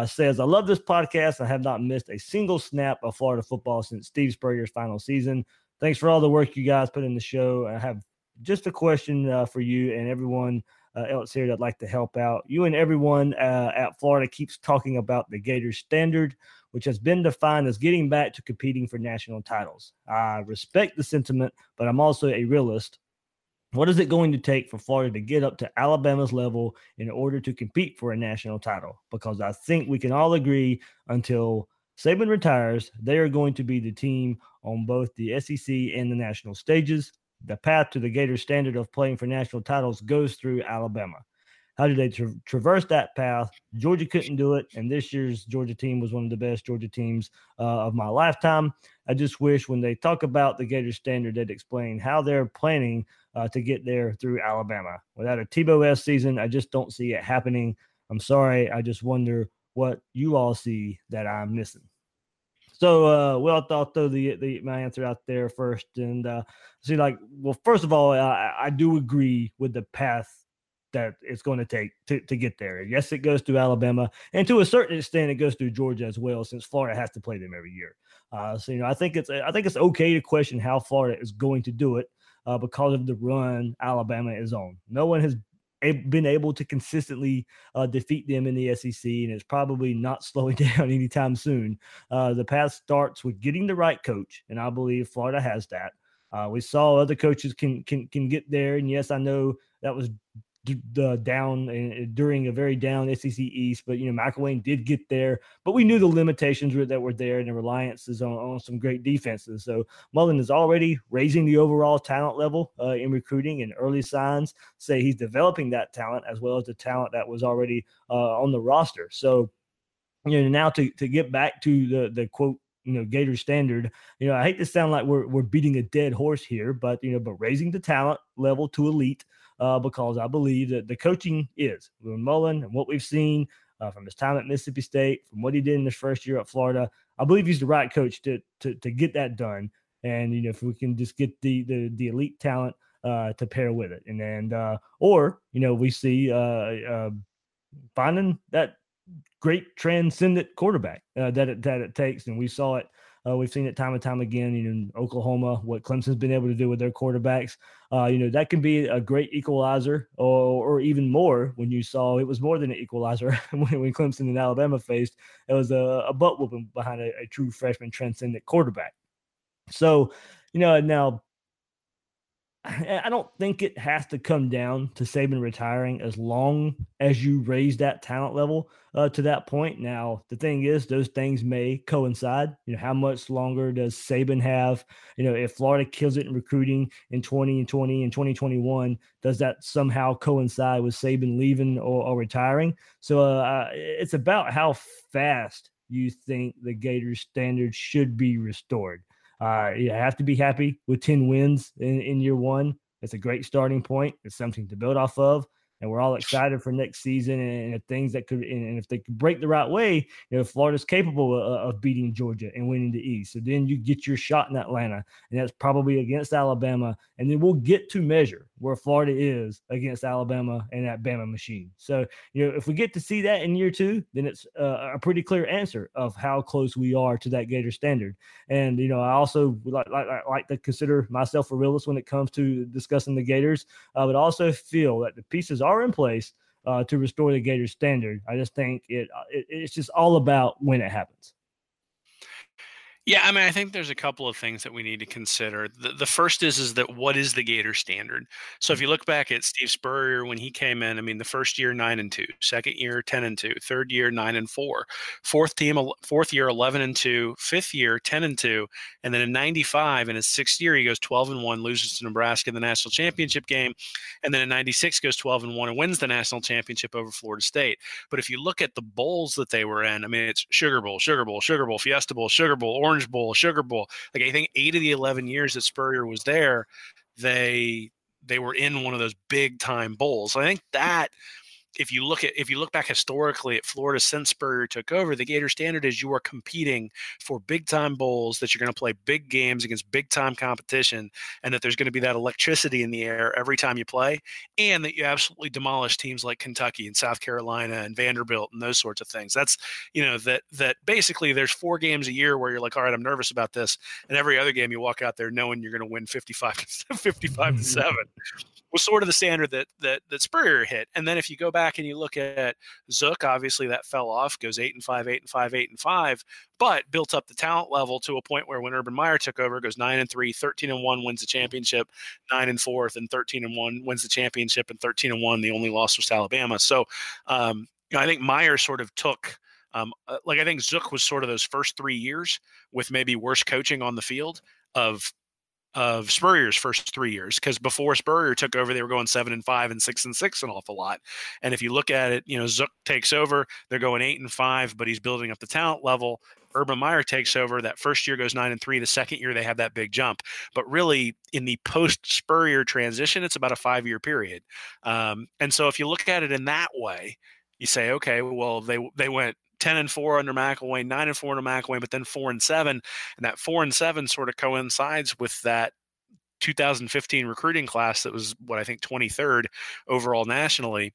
S2: says, "I love this podcast. I have not missed a single snap of Florida football since Steve Spurrier's final season. Thanks for all the work you guys put in the show. I have just a question for you and everyone." uh, else here that'd like to help out. You and everyone uh, at Florida keeps talking about the Gators standard, which has been defined as getting back to competing for national titles. I respect the sentiment, but I'm also a realist. What is it going to take for Florida to get up to Alabama's level in order to compete for a national title? Because I think we can all agree until Saban retires, they are going to be the team on both the SEC and the national stages the path to the Gator standard of playing for national titles goes through Alabama. How did they tra- traverse that path? Georgia couldn't do it, and this year's Georgia team was one of the best Georgia teams uh, of my lifetime. I just wish when they talk about the Gators standard, they'd explain how they're planning uh, to get there through Alabama. Without a Tebow S season, I just don't see it happening. I'm sorry. I just wonder what you all see that I'm missing. So, uh, well, I'll throw the, the my answer out there first, and uh, see, like, well, first of all, I, I do agree with the path that it's going to take to, to get there. Yes, it goes through Alabama, and to a certain extent, it goes through Georgia as well, since Florida has to play them every year. Uh, so, you know, I think it's I think it's okay to question how Florida is going to do it. uh, because of the run Alabama is on. No one has been able to consistently uh, defeat them in the SEC, and it's probably not slowing down anytime soon. Uh, the path starts with getting the right coach, and I believe Florida has that. Uh, we saw other coaches can can can get there, and yes, I know that was down and during a very down SEC East, but you know McElwain did get there, but we knew the limitations were, that were there and the reliances on, on some great defenses. So Mullen is already raising the overall talent level uh, in recruiting, and early signs say he's developing that talent as well as the talent that was already uh, on the roster. So you know now to to get back to the the quote you know Gator standard. You know, I hate to sound like we're we're beating a dead horse here, but you know, but raising the talent level to elite uh, because I believe that the coaching is Mullen and what we've seen uh, from his time at Mississippi State, from what he did in his first year at Florida. I believe he's the right coach to to, to get that done. And you know, if we can just get the the, the elite talent uh, to pair with it, and and uh, or you know, we see uh, uh, finding that great transcendent quarterback uh, that it that it takes, and we saw it uh, we've seen it time and time again. You know, in Oklahoma, what Clemson's been able to do with their quarterbacks. Uh, you know, that can be a great equalizer, or or even more. When you saw it was more than an equalizer when, when Clemson and Alabama faced, it was a, a butt whooping behind a, a true freshman transcendent quarterback. So, you know, now I don't think it has to come down to Saban retiring as long as you raise that talent level uh, to that point. Now, the thing is, those things may coincide. You know, how much longer does Saban have? You know, if Florida kills it in recruiting in 20 and 20 and 2021, does that somehow coincide with Saban leaving or, or retiring? So uh, it's about how fast you think the Gators standard should be restored. Uh, you have to be happy with 10 wins in, in year one. It's a great starting point. It's something to build off of and we're all excited for next season and, and things that could and if they could break the right way, you know, Florida's capable of, of, beating Georgia and winning the East. So then you get your shot in Atlanta, and that's probably against Alabama, and then we'll get to measure where Florida is against Alabama and that Bama machine. So you know, if we get to see that in year two, then it's uh, a pretty clear answer of how close we are to that Gator standard. And you know, I also like like, like to consider myself a realist when it comes to discussing the Gators, uh, but also feel that the pieces are in place uh, to restore the Gator standard. I just think it, uh, it it's just all about when it happens.
S3: Yeah, I mean, I think there's a couple of things that we need to consider. The, the first is is that what is the Gator standard? So if mm. you look back at Steve Spurrier when he came in, I mean, the first year nine and two, second year ten and two, third year nine and four, fourth team fourth year eleven and two, fifth year ten and two, and then in '95 in his sixth year he goes 12 and one, loses to Nebraska in the national championship game, and then in '96 goes 12 and one and wins the national championship over Florida State. But if you look at the bowls that they were in, I mean, it's Sugar Bowl, Sugar Bowl, Sugar Bowl, Fiesta Bowl, Sugar Bowl, Orange Orange Bowl, Sugar Bowl. Like I think eight of the eleven years that Spurrier was there, they they were in one of those big time bowls. I think that if you look at if you look back historically at Florida since Spurrier took over, the Gator standard is you are competing for big time bowls that you're going to play big games against big time competition, and that there's going to be that electricity in the air every time you play, and that you absolutely demolish teams like Kentucky and South Carolina and Vanderbilt and those sorts of things. That's you know that that basically there's four games a year where you're like, all right, I'm nervous about this, and every other game you walk out there knowing you're going to win 55 55 to mm-hmm. seven was sort of the standard that that that Spurrier hit. And then if you go back and you look at Zook, obviously that fell off, goes eight and five, eight and five, eight and five, but built up the talent level to a point where when Urban Meyer took over, goes nine and three, 13 and one, wins the championship, nine and fourth, and 13 and one, wins the championship, and 13 and one. The only loss was to Alabama. So um, you know, I think Meyer sort of took. Um, uh, like I think Zook was sort of those first three years with maybe worse coaching on the field of of Spurrier's first three years because before Spurrier took over, they were going seven and five and six and six an awful lot. And if you look at it, you know, Zook takes over, they're going eight and five, but he's building up the talent level. Urban Meyer takes over. That first year goes nine and three. The second year they have that big jump. But really, in the post Spurrier transition, it's about a five year period. Um, and so if you look at it in that way, you say, okay, well they they went 10 and 4 under McElwain, 9 and 4 under McElwain, but then 4 and 7. And that 4 and 7 sort of coincides with that 2015 recruiting class that was what I think 23rd overall nationally.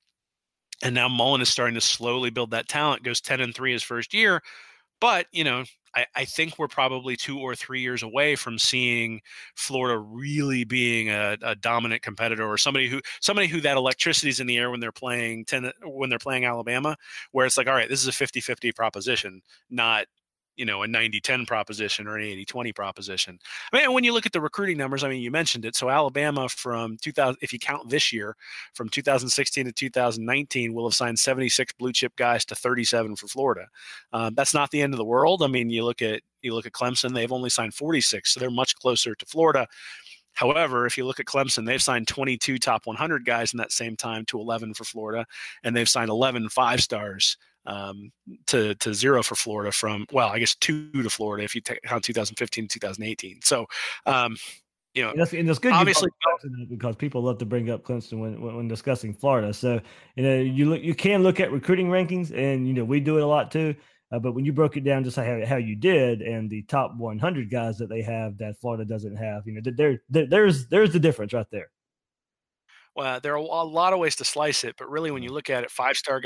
S3: And now Mullen is starting to slowly build that talent, goes 10 and 3 his first year. But, you know, I, I think we're probably two or three years away from seeing Florida really being a, a dominant competitor or somebody who somebody who that electricity is in the air when they're playing ten, when they're playing Alabama, where it's like, all right, this is a 50-50 proposition, not you know a 90-10 proposition or an 80-20 proposition. I mean, when you look at the recruiting numbers, I mean, you mentioned it. So Alabama from 2000, if you count this year, from 2016 to 2019, will have signed 76 blue chip guys to 37 for Florida. Um, that's not the end of the world. I mean, you look at you look at Clemson; they've only signed 46, so they're much closer to Florida. However, if you look at Clemson, they've signed 22 top 100 guys in that same time to 11 for Florida, and they've signed 11 five stars um, to to zero for Florida from well, I guess two to Florida if you take count 2015 2018. So, um, you know,
S2: and that's, and that's good.
S3: Obviously,
S2: because people love to bring up Clemson when, when, when discussing Florida. So you know, you look, you can look at recruiting rankings, and you know, we do it a lot too. Uh, but when you broke it down just how, how you did, and the top 100 guys that they have that Florida doesn't have, you know, there, there there's there's the difference right there.
S3: Well, there are a lot of ways to slice it, but really, when you look at it, five star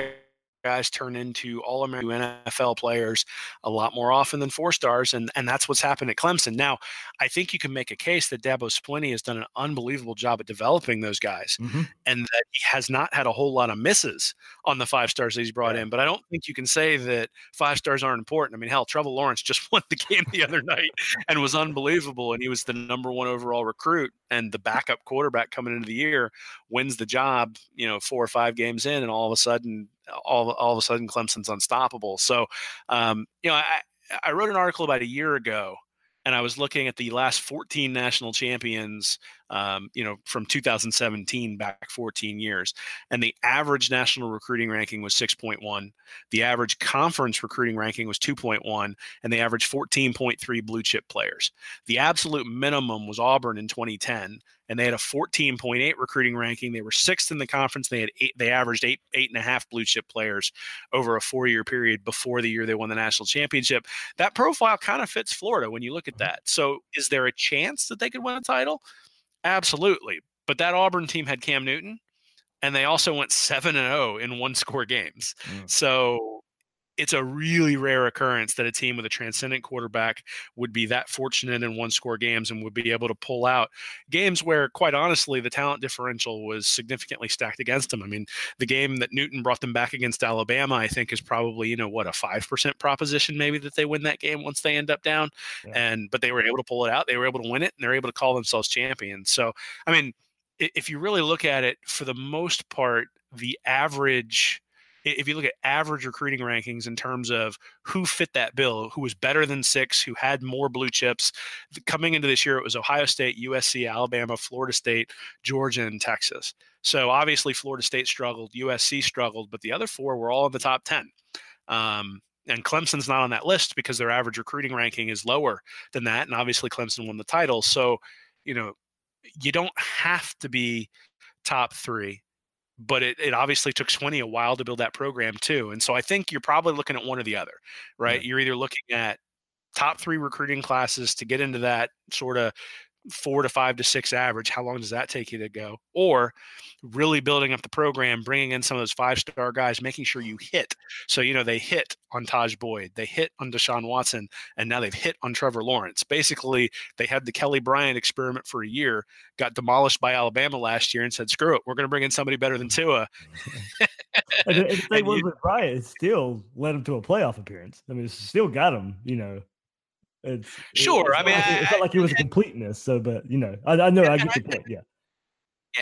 S3: guys turn into all American NFL players a lot more often than four stars, and and that's what's happened at Clemson. Now, I think you can make a case that Dabo Swinney has done an unbelievable job at developing those guys, mm-hmm. and that he has not had a whole lot of misses on the five stars that he's brought in. But I don't think you can say that five stars aren't important. I mean, hell, Trevor Lawrence just won the game the other night and was unbelievable, and he was the number one overall recruit and the backup quarterback coming into the year wins the job, you know, four or five games in, and all of a sudden all, all of a sudden Clemson's unstoppable. So, um, you know, I, I wrote an article about a year ago and I was looking at the last 14 national champions, um, you know, from 2017 back 14 years, and the average national recruiting ranking was 6.1. The average conference recruiting ranking was 2.1, and they averaged 14.3 blue chip players. The absolute minimum was Auburn in 2010, and they had a 14.8 recruiting ranking. They were sixth in the conference. They had eight, they averaged eight eight and a half blue chip players over a four year period before the year they won the national championship. That profile kind of fits Florida when you look at mm-hmm. that. So is there a chance that they could win a title? Absolutely. But that Auburn team had Cam Newton, and they also went seven and zero oh in one score games. Mm. So it's a really rare occurrence that a team with a transcendent quarterback would be that fortunate in one score games and would be able to pull out games where, quite honestly, the talent differential was significantly stacked against them. I mean, the game that Newton brought them back against Alabama, I think, is probably, you know, what, a 5% proposition maybe that they win that game once they end up down. Yeah. And, but they were able to pull it out. They were able to win it and they're able to call themselves champions. So, I mean, if you really look at it, for the most part, the average if you look at average recruiting rankings in terms of who fit that bill, who was better than six, who had more blue chips, coming into this year, it was Ohio State, USC, Alabama, Florida State, Georgia, and Texas. So obviously, Florida State struggled, USC struggled, but the other four were all in the top 10. Um, and Clemson's not on that list because their average recruiting ranking is lower than that. And obviously, Clemson won the title. So, you know, you don't have to be top three but it, it obviously took Swinney a while to build that program too. And so I think you're probably looking at one or the other, right? Yeah. You're either looking at top three recruiting classes to get into that sort of four to five to six average. How long does that take you to go? Or really building up the program, bringing in some of those five star guys, making sure you hit. So, you know, they hit on Tajh Boyd, they hit on Deshaun Watson, and now they've hit on Trevor Lawrence. Basically, they had the Kelly Bryant experiment for a year, got demolished by Alabama last year, and said, screw it, we're going to bring in somebody better than Tua.
S2: and the thing was with Bryant, still led him to a playoff appearance. I mean, still got him, you know, it's
S3: sure.
S2: It's
S3: I mean,
S2: like, it's not like it was a completeness. So, but you know, I, I know I get the point. Yeah.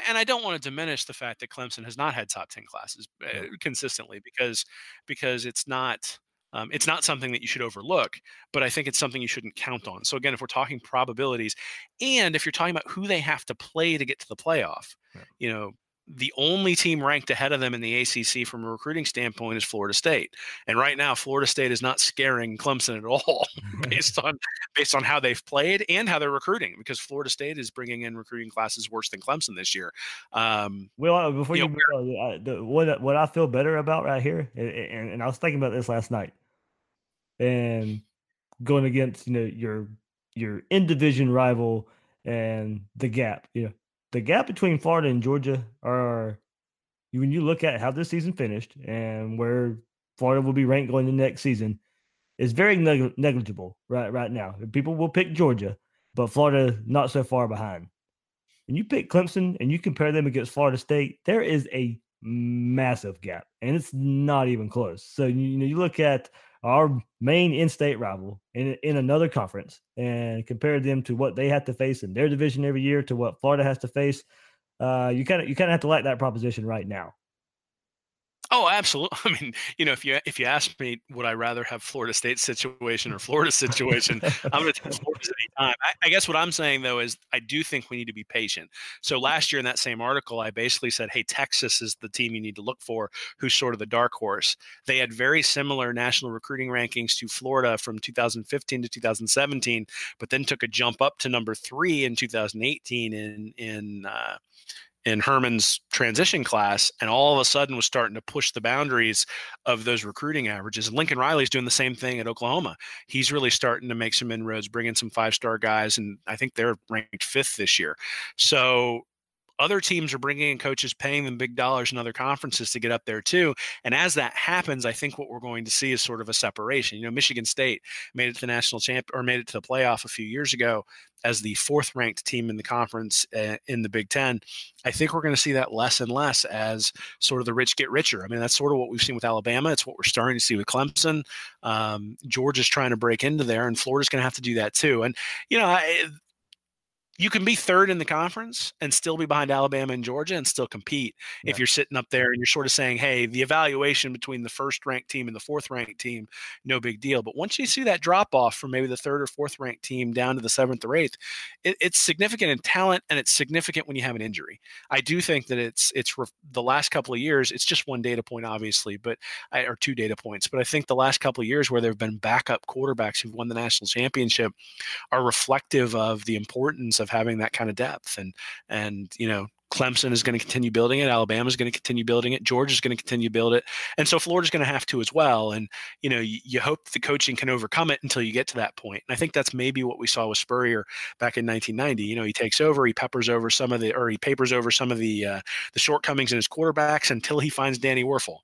S3: And I don't want to diminish the fact that Clemson has not had top ten classes uh, consistently because because it's not um, it's not something that you should overlook, but I think it's something you shouldn't count on. So again, if we're talking probabilities, and if you're talking about who they have to play to get to the playoff, yeah. you know, the only team ranked ahead of them in the ACC from a recruiting standpoint is Florida State. And right now, Florida State is not scaring Clemson at all, based on based on how they've played and how they're recruiting. Because Florida State is bringing in recruiting classes worse than Clemson this year. Um,
S2: well, uh, before you, know, move on, the, what what I feel better about right here, and, and I was thinking about this last night, and going against you know your your in division rival and the gap, you know the gap between Florida and Georgia are when you look at how this season finished and where Florida will be ranked going the next season, is very neg- negligible right right now. People will pick Georgia, but Florida not so far behind. And you pick Clemson and you compare them against Florida State, there is a massive gap, and it's not even close. So you, you know you look at our main in-state rival in in another conference and compare them to what they have to face in their division every year to what Florida has to face. Uh, you kind of you kind of have to like that proposition right now.
S3: Oh, absolutely. I mean, you know, if you if you ask me, would I rather have Florida State situation or Florida situation? I'm going to take Florida any time. I, I, guess what I'm saying though is I do think we need to be patient. So last year in that same article, I basically said, "Hey, Texas is the team you need to look for, who's sort of the dark horse." They had very similar national recruiting rankings to Florida from 2015 to 2017, but then took a jump up to number three in 2018 in in uh, in Herman's transition class and all of a sudden was starting to push the boundaries of those recruiting averages. And Lincoln Riley's doing the same thing at Oklahoma. He's really starting to make some inroads, bringing some five star guys, and I think they're ranked fifth this year. So other teams are bringing in coaches, paying them big dollars in other conferences to get up there too. And as that happens, I think what we're going to see is sort of a separation. You know, Michigan State made it to the national champ or made it to the playoff a few years ago as the fourth ranked team in the conference uh, in the Big Ten. I think we're going to see that less and less as sort of the rich get richer. I mean, that's sort of what we've seen with Alabama. It's what we're starting to see with Clemson. Um, Georgia's trying to break into there, and Florida's going to have to do that too. And you know, I, you can be third in the conference and still be behind Alabama and Georgia and still compete yeah. if you're sitting up there and you're sort of saying, hey, the evaluation between the first ranked team and the fourth ranked team, no big deal. But once you see that drop off from maybe the third or fourth ranked team down to the seventh or eighth, it, it's significant in talent and it's significant when you have an injury. I do think that it's it's re- the last couple of years. It's just one data point, obviously, but or two data points. But I think the last couple of years where there have been backup quarterbacks who've won the national championship are reflective of the importance of of having that kind of depth. And and you know, Clemson is going to continue building it. Alabama is going to continue building it. Georgia is going to continue build it, and so Florida's going to have to as well. And you know, you, you, hope the coaching can overcome it until you get to that point. And I think that's maybe what we saw with Spurrier back in 1990. You know, he takes over, he peppers over some of the, or he papers over some of the uh, the shortcomings in his quarterbacks until he finds Danny Wuerffel.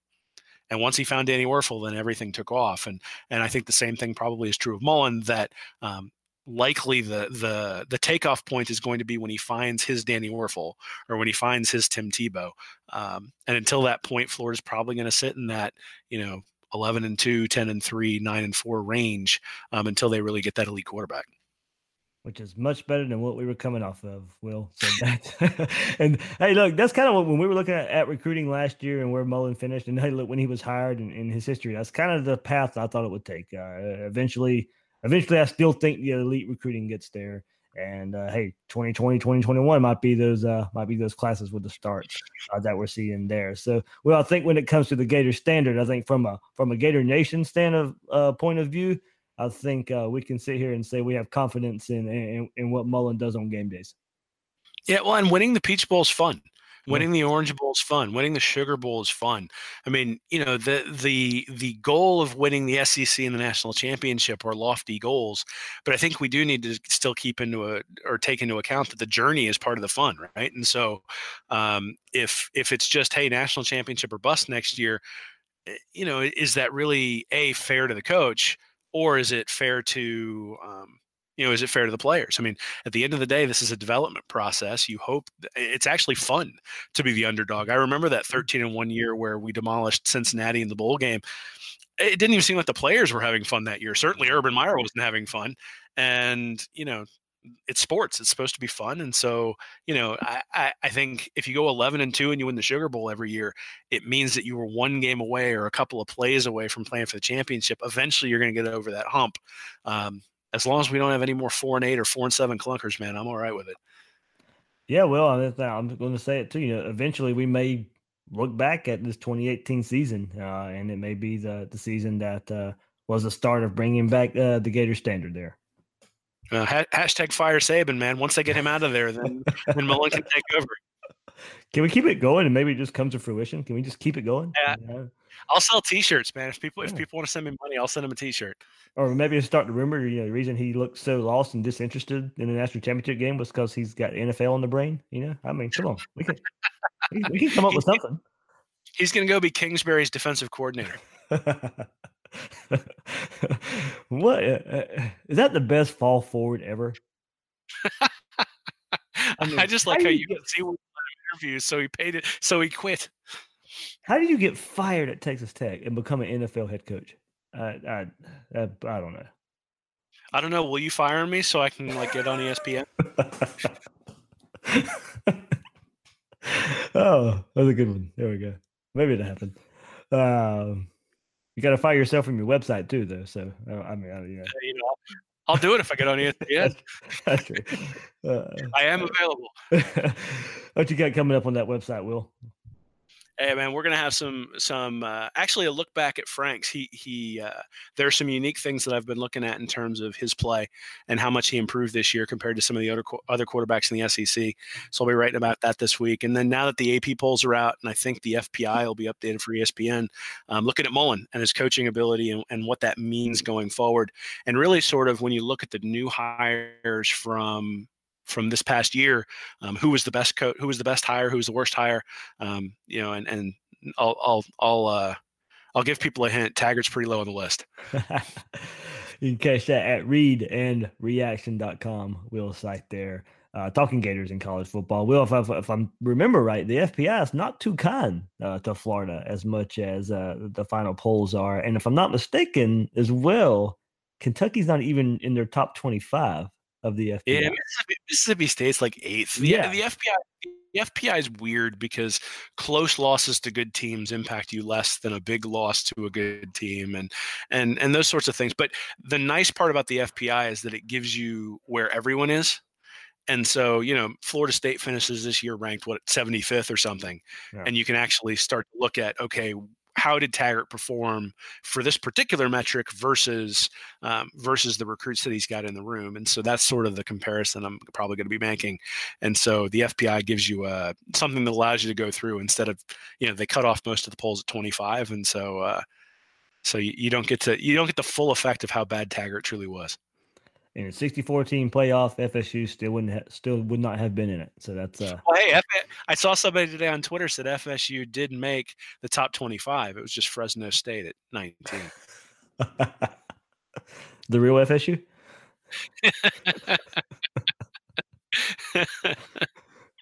S3: And once he found Danny Wuerffel, then everything took off. And and I think the same thing probably is true of Mullen. That um, likely the the the takeoff point is going to be when he finds his Danny Wuerffel or when he finds his Tim Tebow. Um, and until that point, Florida's probably going to sit in that you know 11 and 2, 10 and 3, 9 and 4 range um, until they really get that elite quarterback.
S2: Which is much better than what we were coming off of, Will. said that, and hey, look, that's kind of what when we were looking at, at, recruiting last year and where Mullen finished, and hey, look, when he was hired and in his history, that's kind of the path I thought it would take. Uh, eventually, eventually, I still think the elite recruiting gets there. And uh, hey, 2020, 2021 might be those uh, might be those classes with the starts uh, that we're seeing there. So, well, I think when it comes to the Gator standard, I think from a from a Gator Nation stand of uh, point of view, I think uh, we can sit here and say we have confidence in, in in what Mullen does on game days.
S3: Yeah, well, and winning the Peach Bowl is fun. Winning the Orange Bowl is fun. Winning the Sugar Bowl is fun. I mean, you know, the the the goal of winning the SEC and the national championship are lofty goals, but I think we do need to still keep into a or take into account that the journey is part of the fun, right? And so, um, if if it's just hey, national championship or bust next year, eh, you know, is that really a fair to the coach, or is it fair to um, you know, is it fair to the players? I mean, at the end of the day, this is a development process. You hope it's actually fun to be the underdog. I remember that mm-hmm. 13 in one year where we demolished Cincinnati in the bowl game. It didn't even seem like the players were having fun that year. Certainly, Urban Meyer wasn't having fun. And, you know, it's sports. It's supposed to be fun. And so, you know, I, I, I, think if you go 11 and 2 and you win the Sugar Bowl every year, it means that you were one game away or a couple of plays away from playing for the championship. Eventually, you're going to get over that hump. Um, as long as we don't have any more four and eight or four and seven clunkers, man, I'm all right with it.
S2: Yeah, well, I'm going to say it too. You know, eventually we may look back at this 2018 season, uh, and it may be the the season that uh, was the start of bringing back uh, the Gator standard there.
S3: Uh, ha- hashtag fire Saban, man. Once they get him out of there, then then Mullen can take over.
S2: Can we keep it going and maybe it just comes to fruition? Can we just keep it going?
S3: Yeah. yeah. I'll sell T-shirts, man. If people if people want to send me money, I'll send them a T-shirt.
S2: Or maybe start the rumor. You know, the reason he looked so lost and disinterested in the national championship game was because he's got NFL in the brain. You know, I mean, come on, we can we can come up with something.
S3: He's going to go be Kingsbury's defensive coordinator.
S2: what uh, uh, is that the best fall forward ever?
S3: I,
S2: mean,
S3: just like how
S2: you get-
S3: see interviews, so he paid it, so he quit.
S2: How did you get fired at Texas Tech and become an NFL head coach? I I, I, I don't know.
S3: I don't know. Will you fire me so I can like get on ESPN?
S2: oh, that was a good one. There we go. Maybe it happened. Um, you got to fire yourself from your website too, though. So I mean, I, you know,
S3: You know, I'll do it if I get on ESPN.
S2: that's true. Uh,
S3: I am available.
S2: what you got coming up on that website, Will?
S3: Hey man, we're gonna have some some uh, actually a look back at Franks. He he. Uh, there are some unique things that I've been looking at in terms of his play and how much he improved this year compared to some of the other other quarterbacks in the SEC. So I'll be writing about that this week. And then now that the AP polls are out, and I think the FPI will be updated for ESPN, um, looking at Mullen and his coaching ability and, and what that means going forward. And really, sort of when you look at the new hires from from this past year, um, who was the best coach, who was the best hire, who was the worst hire, um, you know, and and I'll I'll I'll uh, I'll give people a hint. Taggart's pretty low on the list.
S2: you can catch that at read and reaction.com. Will's site there. Uh, talking Gators in college football. Will, if I, if I remember right, the FPI is not too kind uh, to Florida as much as uh, the final polls are. And if I'm not mistaken, as well, Kentucky's not even in their top 25 of the FPI.
S3: Yeah, Mississippi, Mississippi State's like eighth. The,
S2: Yeah.
S3: the FBI. The FPI is weird because close losses to good teams impact you less than a big loss to a good team, and and and those sorts of things. But the nice part about the FPI is that it gives you where everyone is, and so you know Florida State finishes this year ranked what 75th or something,
S2: Yeah.
S3: and you can actually start to look at okay, how did Taggart perform for this particular metric versus um, versus the recruits that he's got in the room, and so that's sort of the comparison I'm probably going to be making. And so the FPI gives you uh, something that allows you to go through instead of you know they cut off most of the polls at 25, and so uh, so you, you don't get to you don't get the full effect of how bad Taggart truly was.
S2: In a 64 team playoff, FSU still wouldn't ha- still would not have been in it. So that's uh
S3: Well, hey, F- I saw somebody today on Twitter said FSU did make the top 25. It was just Fresno State at 19.
S2: the real FSU.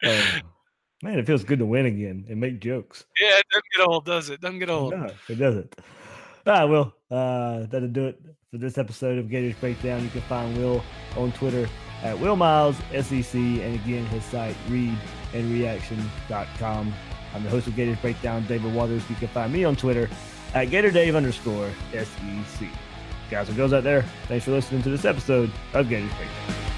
S2: Oh, man, it feels good to win again and make jokes.
S3: yeah, it doesn't get old, does it? Doesn't get old.
S2: No, it doesn't. Right, Will. Uh, that'll do it for this episode of Gators Breakdown. You can find Will on Twitter at Will Miles SEC, and again his site readandreaction.com. I'm the host of Gators Breakdown, David Waters. You can find me on Twitter at GatorDave underscore SEC. Guys, what goes out there? Thanks for listening to this episode of Gators Breakdown.